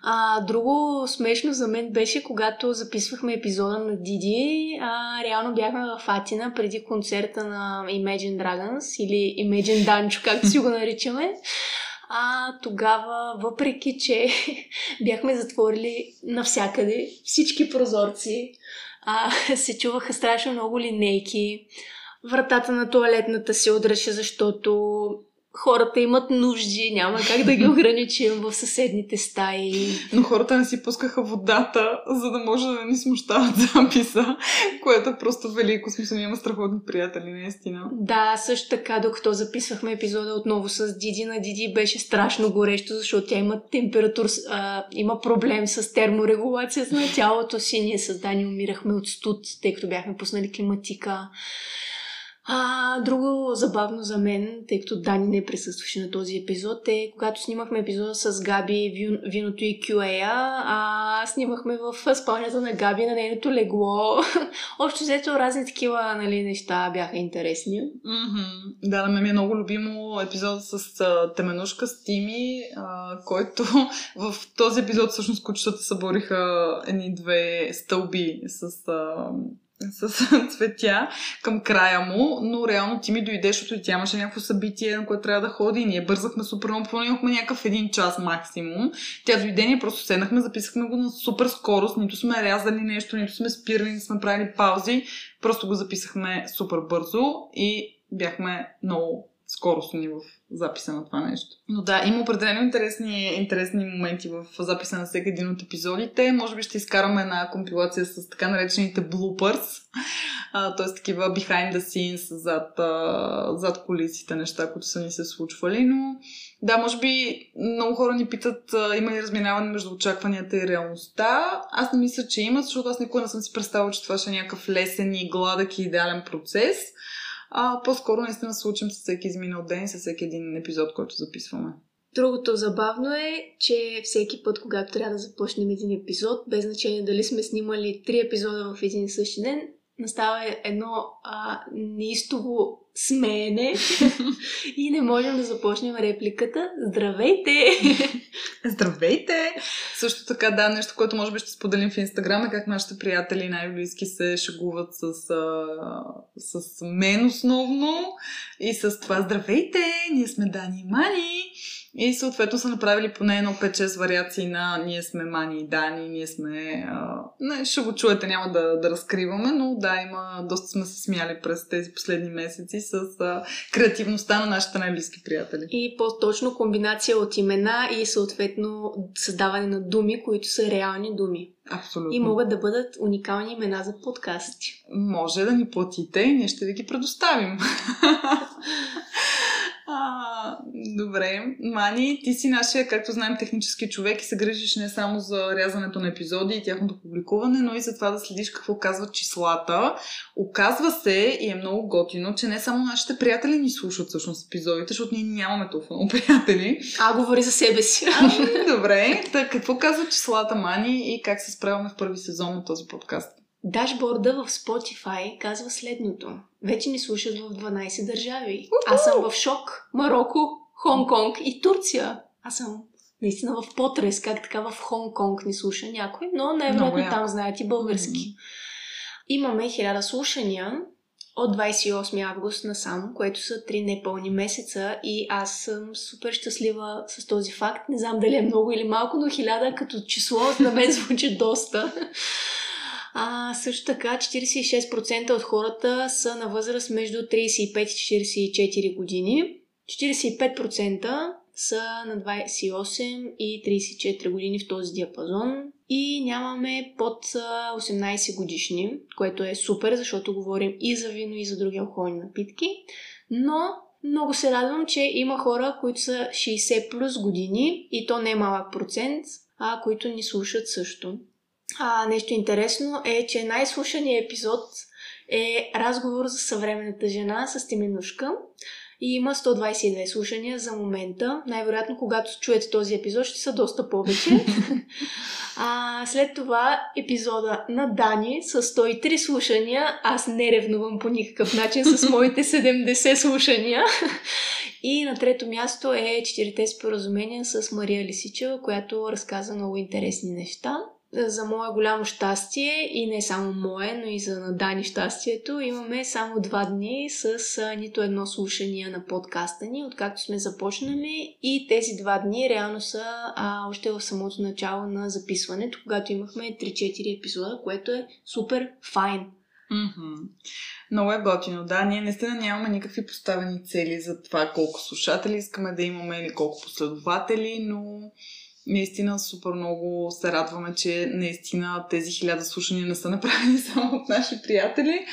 А, друго смешно за мен беше, когато записвахме епизода на Диди. А, реално бяхме в Атина преди концерта на Imagine Dragons или Imagine Dancho, както си го наричаме. А тогава, въпреки че бяхме затворили навсякъде всички прозорци, а, се чуваха страшно много линейки. Вратата на туалетната се удреше, защото хората имат нужди, няма как да ги ограничим в съседните стаи. Но хората не си пускаха водата, за да може да ни смущават записа, което е просто велико. Смисъл, има страхотни приятели, наистина. Да, също така, докато записвахме епизода отново с Диди, на Диди беше страшно горещо, защото тя има температура, а, има проблем с терморегулацията на тялото си. Ние с Дани умирахме от студ, тъй като бяхме пуснали климатика. А, друго забавно за мен, тъй като Дани не присъстваше на този епизод, е когато снимахме епизода с Габи, виното и QA, а снимахме в спалнята на Габи на нейното легло. Общо взето разни такива нали, неща бяха интересни. Mm-hmm. Да, на мен ми е много любимо епизода с а, Теменушка, с Тими, а, който в този епизод всъщност кучетата събориха едни две стълби с... А, с цветя към края му, но реално ти ми дойде, защото тя имаше някакво събитие, на което трябва да ходи. И ние бързахме супер много, имахме някакъв един час максимум. Тя дойде, ние просто седнахме, записахме го на супер скорост, нито сме рязали нещо, нито сме спирали, нито сме правили паузи, просто го записахме супер бързо и бяхме много скоростни в записа на това нещо. Но да, има определено интересни, интересни моменти в записа на всеки един от епизодите. Може би ще изкараме една компилация с така наречените bloopers, т.е. такива behind the scenes, зад, а, зад колисите неща, които са ни се случвали, но да, може би много хора ни питат а, има ли разминаване между очакванията и реалността. Аз не мисля, че има, защото аз никога не съм си представила, че това ще е някакъв лесен и гладък и идеален процес а по-скоро наистина се учим с всеки изминал ден с всеки един епизод, който записваме. Другото забавно е, че всеки път, когато трябва да започнем един епизод, без значение дали сме снимали три епизода в един и същи ден, настава едно а, неистово смеене и не можем да започнем репликата Здравейте! Здравейте! Също така, да, нещо, което може би ще споделим в Инстаграм е как нашите приятели най-близки се шегуват с, а, с мен основно и с това Здравейте! Ние сме Дани и Мани! И съответно са направили поне едно 5-6 вариации на ние сме Мани и Дани, ние сме... А... Не, ще го чуете, няма да, да разкриваме, но да, има... Доста сме се смяли през тези последни месеци с а, креативността на нашите най-близки приятели. И по-точно комбинация от имена и съответно създаване на думи, които са реални думи. Абсолютно. И могат да бъдат уникални имена за подкасти. Може да ни платите и ние ще ви ги предоставим. А, добре. Мани, ти си нашия, както знаем, технически човек и се грижиш не само за рязането на епизоди и тяхното публикуване, но и за това да следиш какво казват числата. Оказва се и е много готино, че не само нашите приятели ни слушат всъщност епизодите, защото ние нямаме толкова много приятели. А, говори за себе си. А, добре. Так, какво казват числата, Мани, и как се справяме в първи сезон на този подкаст? Дашборда в Spotify казва следното. Вече ни слушат в 12 държави. Аз съм в шок. Марокко, Хонг-Конг и Турция. Аз съм наистина в потрес, как така в Хонг-Конг ни слуша някой, но най-вероятно там знаят и български. Mm-hmm. Имаме 1000 слушания от 28 август насам, което са 3 непълни месеца и аз съм супер щастлива с този факт. Не знам дали е много или малко, но 1000 като число на мен звучи доста. А, също така 46% от хората са на възраст между 35 и 44 години. 45% са на 28 и 34 години в този диапазон. И нямаме под 18 годишни, което е супер, защото говорим и за вино, и за други алкохолни напитки. Но много се радвам, че има хора, които са 60 плюс години и то не е малък процент, а които ни слушат също. А, нещо интересно е, че най-слушаният епизод е разговор за съвременната жена с Теменушка и има 122 слушания за момента. Най-вероятно, когато чуете този епизод, ще са доста повече. а, след това епизода на Дани с 103 слушания. Аз не ревнувам по никакъв начин с моите 70 слушания. И на трето място е четирите споразумения с Мария Лисичева, която разказа много интересни неща за мое голямо щастие и не само мое, но и за Надани щастието, имаме само два дни с а, нито едно слушание на подкаста ни, откакто сме започнали и тези два дни реално са а, още в самото начало на записването, когато имахме 3-4 епизода, което е супер файн. Mm-hmm. Много е готино. Да, ние наистина нямаме никакви поставени цели за това колко слушатели искаме да имаме или колко последователи, но наистина супер много се радваме, че наистина тези хиляда слушания не са направени само от наши приятели,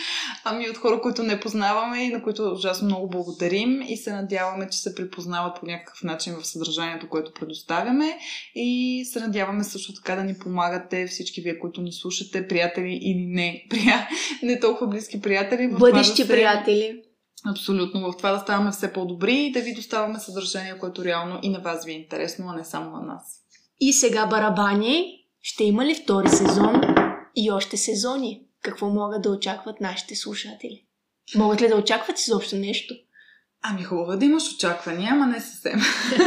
ами от хора, които не познаваме и на които ужасно много благодарим и се надяваме, че се припознават по някакъв начин в съдържанието, което предоставяме и се надяваме също така да ни помагате всички вие, които ни слушате, приятели или не, прия... не толкова близки приятели. Бъдещи да се... приятели. Абсолютно. В това да ставаме все по-добри и да ви доставяме съдържание, което реално и на вас ви е интересно, а не само на нас. И сега барабани, ще има ли втори сезон и още сезони? Какво могат да очакват нашите слушатели? Могат ли да очакват изобщо нещо? Ами хубаво е да имаш очаквания, ама не съвсем.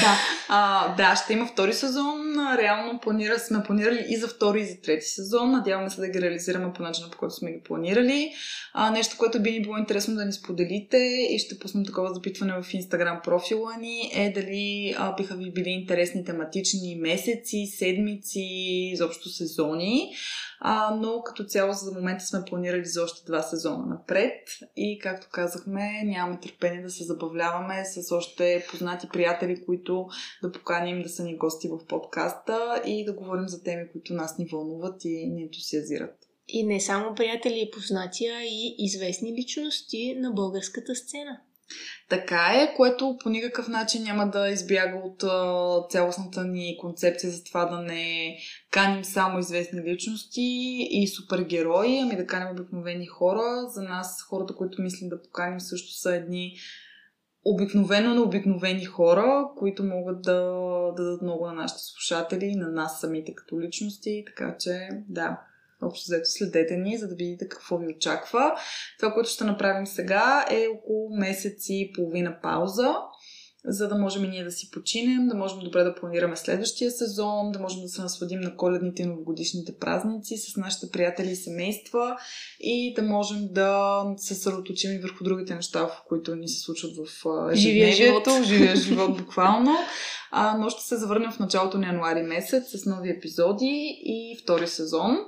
да. А, да, ще има втори сезон. Реално планира, сме планирали и за втори, и за трети сезон. Надяваме се да ги реализираме по начина, по който сме ги планирали. А, нещо, което би ни било интересно да ни споделите и ще пуснем такова запитване в Инстаграм профила ни е дали а, биха ви били интересни тематични месеци, седмици, изобщо сезони. А, но като цяло за момента сме планирали за още два сезона напред и както казахме, нямаме търпение да се забавляваме с още познати приятели, които да поканим да са ни гости в подкаста и да говорим за теми, които нас ни вълнуват и ни ентусиазират. И не само приятели и а и известни личности на българската сцена. Така е, което по никакъв начин няма да избяга от а, цялостната ни концепция за това да не каним само известни личности и супергерои, ами да каним обикновени хора. За нас хората, които мислим да поканим също са едни обикновено на обикновени хора, които могат да, да дадат много на нашите слушатели на нас самите като личности. Така че, да, Общо взето следете ни, за да видите какво ви очаква. Това, което ще направим сега е около месец и половина пауза, за да можем и ние да си починем, да можем добре да планираме следващия сезон, да можем да се насладим на коледните и новогодишните празници с нашите приятели и семейства и да можем да се съсредоточим и върху другите неща, в които ни се случват в ежедневието, живия живот буквално. А, но ще се завърнем в началото на януари месец с нови епизоди и втори сезон.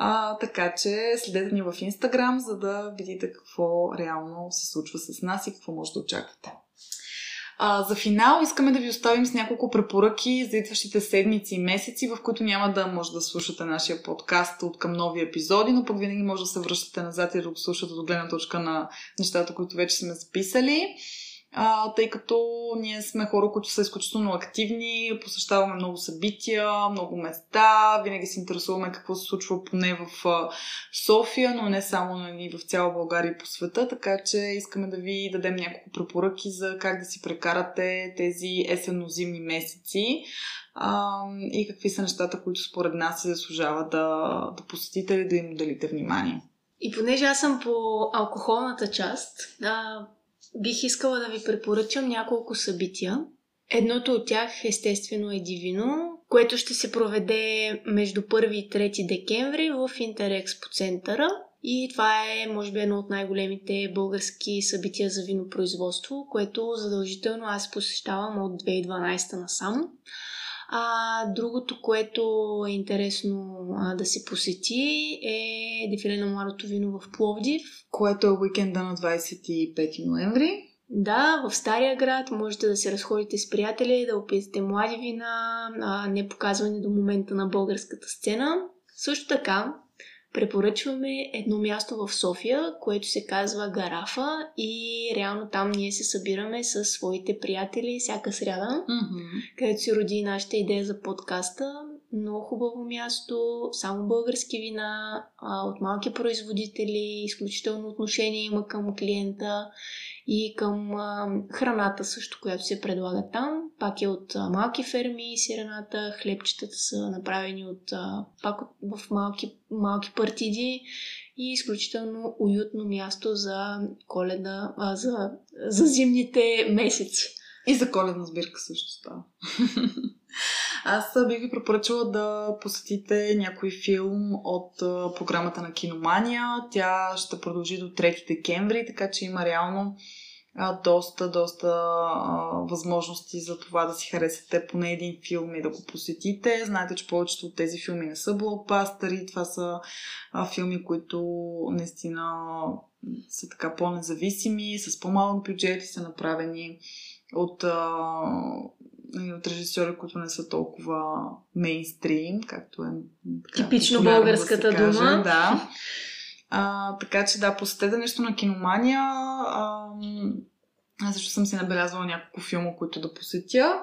А, така че следете ни в Инстаграм, за да видите какво реално се случва с нас и какво може да очаквате. А, за финал искаме да ви оставим с няколко препоръки за идващите седмици и месеци, в които няма да може да слушате нашия подкаст от към нови епизоди, но пък винаги може да се връщате назад и да го слушате от гледна точка на нещата, които вече сме записали. А, тъй като ние сме хора, които са изключително активни, посещаваме много събития, много места, винаги се интересуваме какво се случва поне в София, но не само нали, в цяла България и по света, така че искаме да ви дадем няколко препоръки за как да си прекарате тези есенно-зимни месеци а, и какви са нещата, които според нас се заслужава да, да посетите или да им отделите внимание. И понеже аз съм по алкохолната част, а, бих искала да ви препоръчам няколко събития. Едното от тях естествено е Дивино, което ще се проведе между 1 и 3 декември в Интерекспо центъра. И това е, може би, едно от най-големите български събития за винопроизводство, което задължително аз посещавам от 2012 насам. А, другото, което е интересно а, да се посети е дефиле на младото вино в Пловдив. Което е уикенда на 25 ноември. Да, в Стария град можете да се разходите с приятели, да опитате млади вина, а, не показване до момента на българската сцена. Също така, препоръчваме едно място в София, което се казва Гарафа и реално там ние се събираме с своите приятели всяка сряда, Mm-hmm. където се роди нашата идея за подкаста. Много хубаво място, само български вина, от малки производители, изключително отношение има към клиента и към а, храната също, която се предлага там. Пак е от а, малки ферми, сирената, хлебчетата са направени от, а, пак от, в малки, малки партиди и изключително уютно място за коледа, а, за, за зимните месеци. И за коледна сбирка също става. Аз бих ви препоръчала да посетите някой филм от програмата на Киномания. Тя ще продължи до 3 декември, така че има реално доста, доста възможности за това да си харесате поне един филм и да го посетите. Знаете, че повечето от тези филми не са блокбастери. Това са филми, които наистина са така по-независими, с по-малък бюджет и са направени от, от режисьори, които не са толкова мейнстрим, както е така, типично българската да каже, дума. Да. А, така че да, посетете нещо на киномания. А, аз също съм си набелязвала няколко филма, които да посетя.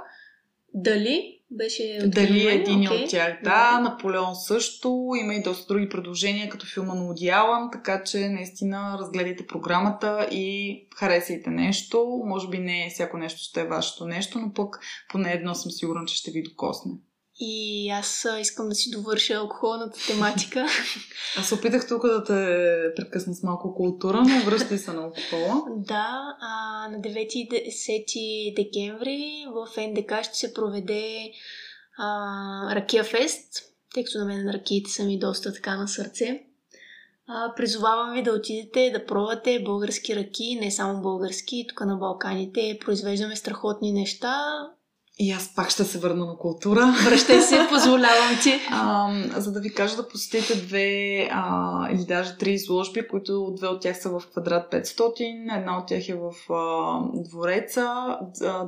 Дали? Беше Дали е един okay. от тях, да. Наполеон също. Има и доста други предложения, като филма на Уди Алън, така че наистина разгледайте програмата и харесайте нещо. Може би не всяко нещо ще е вашето нещо, но пък поне едно съм сигурна, че ще ви докосне. И аз искам да си довърша алкохолната тематика. Аз опитах тук да те прекъсна с малко култура, но връщай се на алкохола. да, а, на 9 и 10 декември в НДК ще се проведе а, Ракия Фест, тъй като на мен ракиите са ми доста така на сърце. А, призовавам ви да отидете да пробвате български раки, не само български. Тук на Балканите произвеждаме страхотни неща. И аз пак ще се върна на култура. Връщай се, позволявам ти. А, за да ви кажа да посетите две а, или даже три изложби, които две от тях са в квадрат 500, една от тях е в а, двореца,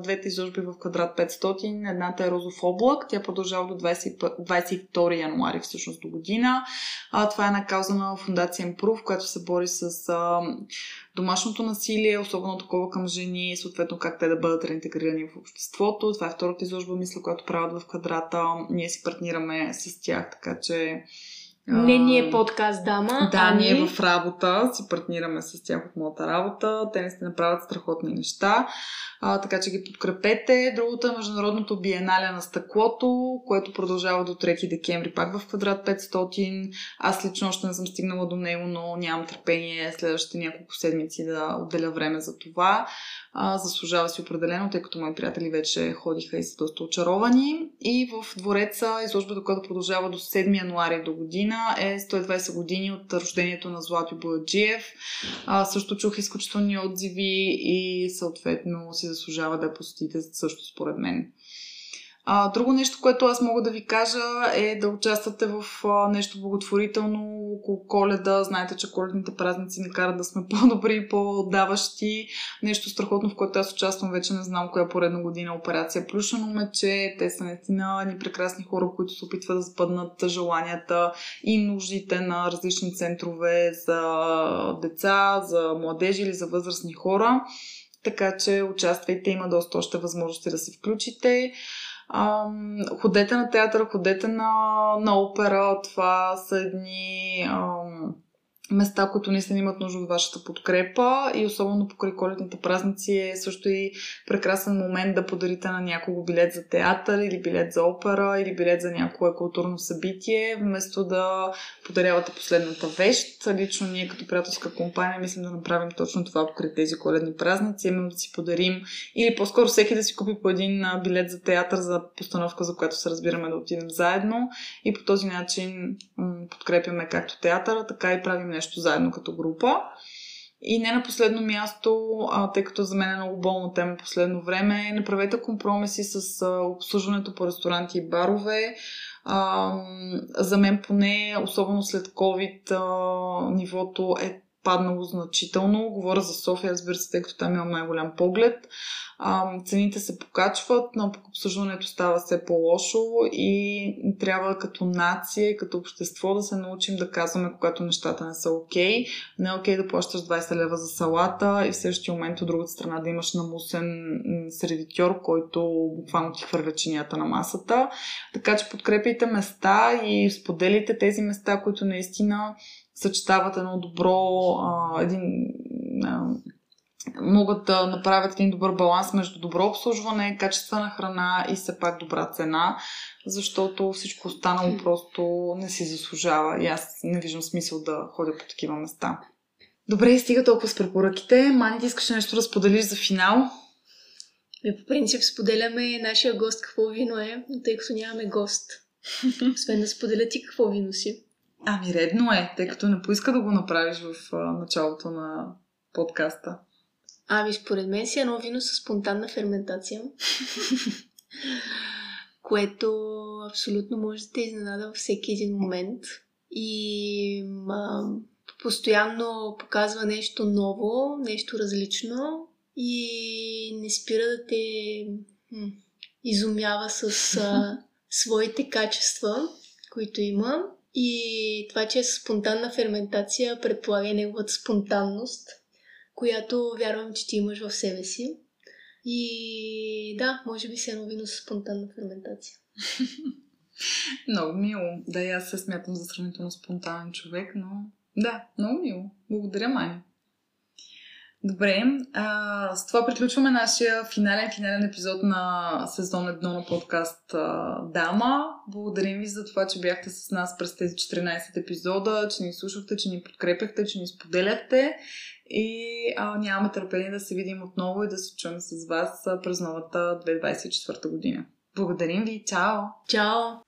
двете изложби в квадрат 500, едната е Розов облак, тя продължава до 20, 22 януари всъщност до година. А, това е една кауза на фундация Improve, която се бори с а, домашното насилие, особено такова към жени, съответно как те да бъдат реинтегрирани в обществото. Това е втората изложба, мисля, която правят в квадрата. Ние си партнираме с тях, така че не ние подкаст дама. Да, ами... ние в работа си партнираме с тях от моята работа. Те не сте направят страхотни неща, а, така че ги подкрепете. Другото е Международното биенале на стъклото, което продължава до 3 декември, пак в квадрат 500. Аз лично още не съм стигнала до него, но нямам търпение следващите няколко седмици да отделя време за това. А, заслужава си определено, тъй като мои приятели вече ходиха и са доста очаровани. И в двореца изложбата, която продължава до 7 януари до година, е 120 години от рождението на Злати Бояджиев. Също чух изключителни отзиви и съответно си заслужава да посетите също според мен. А, друго нещо, което аз мога да ви кажа е да участвате в а, нещо благотворително около коледа. Знаете, че коледните празници ни карат да сме по-добри и по-даващи. Нещо страхотно, в което аз участвам вече не знам коя поредна година операция Плюшено мече. Те са наистина ни прекрасни хора, които се опитват да спъднат желанията и нуждите на различни центрове за деца, за младежи или за възрастни хора. така че участвайте, има доста още възможности да се включите. Ам, ходете на театър, ходете на, на опера, това са едни ам, места, които наистина имат нужда от вашата подкрепа и особено покрай коледните празници е също и прекрасен момент да подарите на някого билет за театър или билет за опера или билет за някое културно събитие, вместо да подарявате последната вещ. Лично ние като приятелска компания мислим да направим точно това покрай тези коледни празници, именно да си подарим или по-скоро всеки да си купи по един билет за театър за постановка, за която се разбираме да отидем заедно и по този начин подкрепяме както театъра, така и правим нещо заедно като група. И не на последно място, а, тъй като за мен е много болно тема последно време, направете компромиси с а, обслужването по ресторанти и барове. А, за мен поне, особено след COVID, а, нивото е паднало значително. Говоря за София, разбира се, тъй като там имам най-голям поглед. Цените се покачват, но пък обслужването става все по-лошо и трябва като нация и като общество да се научим да казваме, когато нещата не са окей. Okay. Не е окей okay да плащаш 20 лева за салата и в същия момент от другата страна да имаш намусен сервитьор, който буквално ти хвърля чинията на масата. Така че подкрепяйте места и споделите тези места, които наистина съчетават едно добро, а, един а, могат да направят един добър баланс между добро обслужване, качествена храна и все пак добра цена, защото всичко останало просто не си заслужава и аз не виждам смисъл да ходя по такива места. Добре, стига толкова с препоръките. Мани, ти искаш нещо да споделиш за финал? Ми, по принцип споделяме нашия гост какво вино е, тъй като нямаме гост. Освен да споделя ти какво вино си. Ами редно е, тъй като не поиска да го направиш в началото на подкаста. Ами, според мен си едно вино с спонтанна ферментация, което абсолютно може да те изненада във всеки един момент и а, постоянно показва нещо ново, нещо различно и не спира да те изумява с а, своите качества, които има. И това, че е спонтанна ферментация, предполага и неговата спонтанност – която вярвам, че ти имаш в себе си. И да, може би се едно вино с спонтанна ферментация. много мило. Да, и аз се смятам за сравнително спонтанен човек, но да, много мило. Благодаря, Мани. Добре, а, с това приключваме нашия финален, финален епизод на сезон 1 на подкаст а, Дама. Благодарим ви за това, че бяхте с нас през тези 14 епизода, че ни слушахте, че ни подкрепяхте, че ни споделяхте и а, нямаме търпение да се видим отново и да се чуем с вас през новата 2024 година. Благодарим ви. Чао! Чао!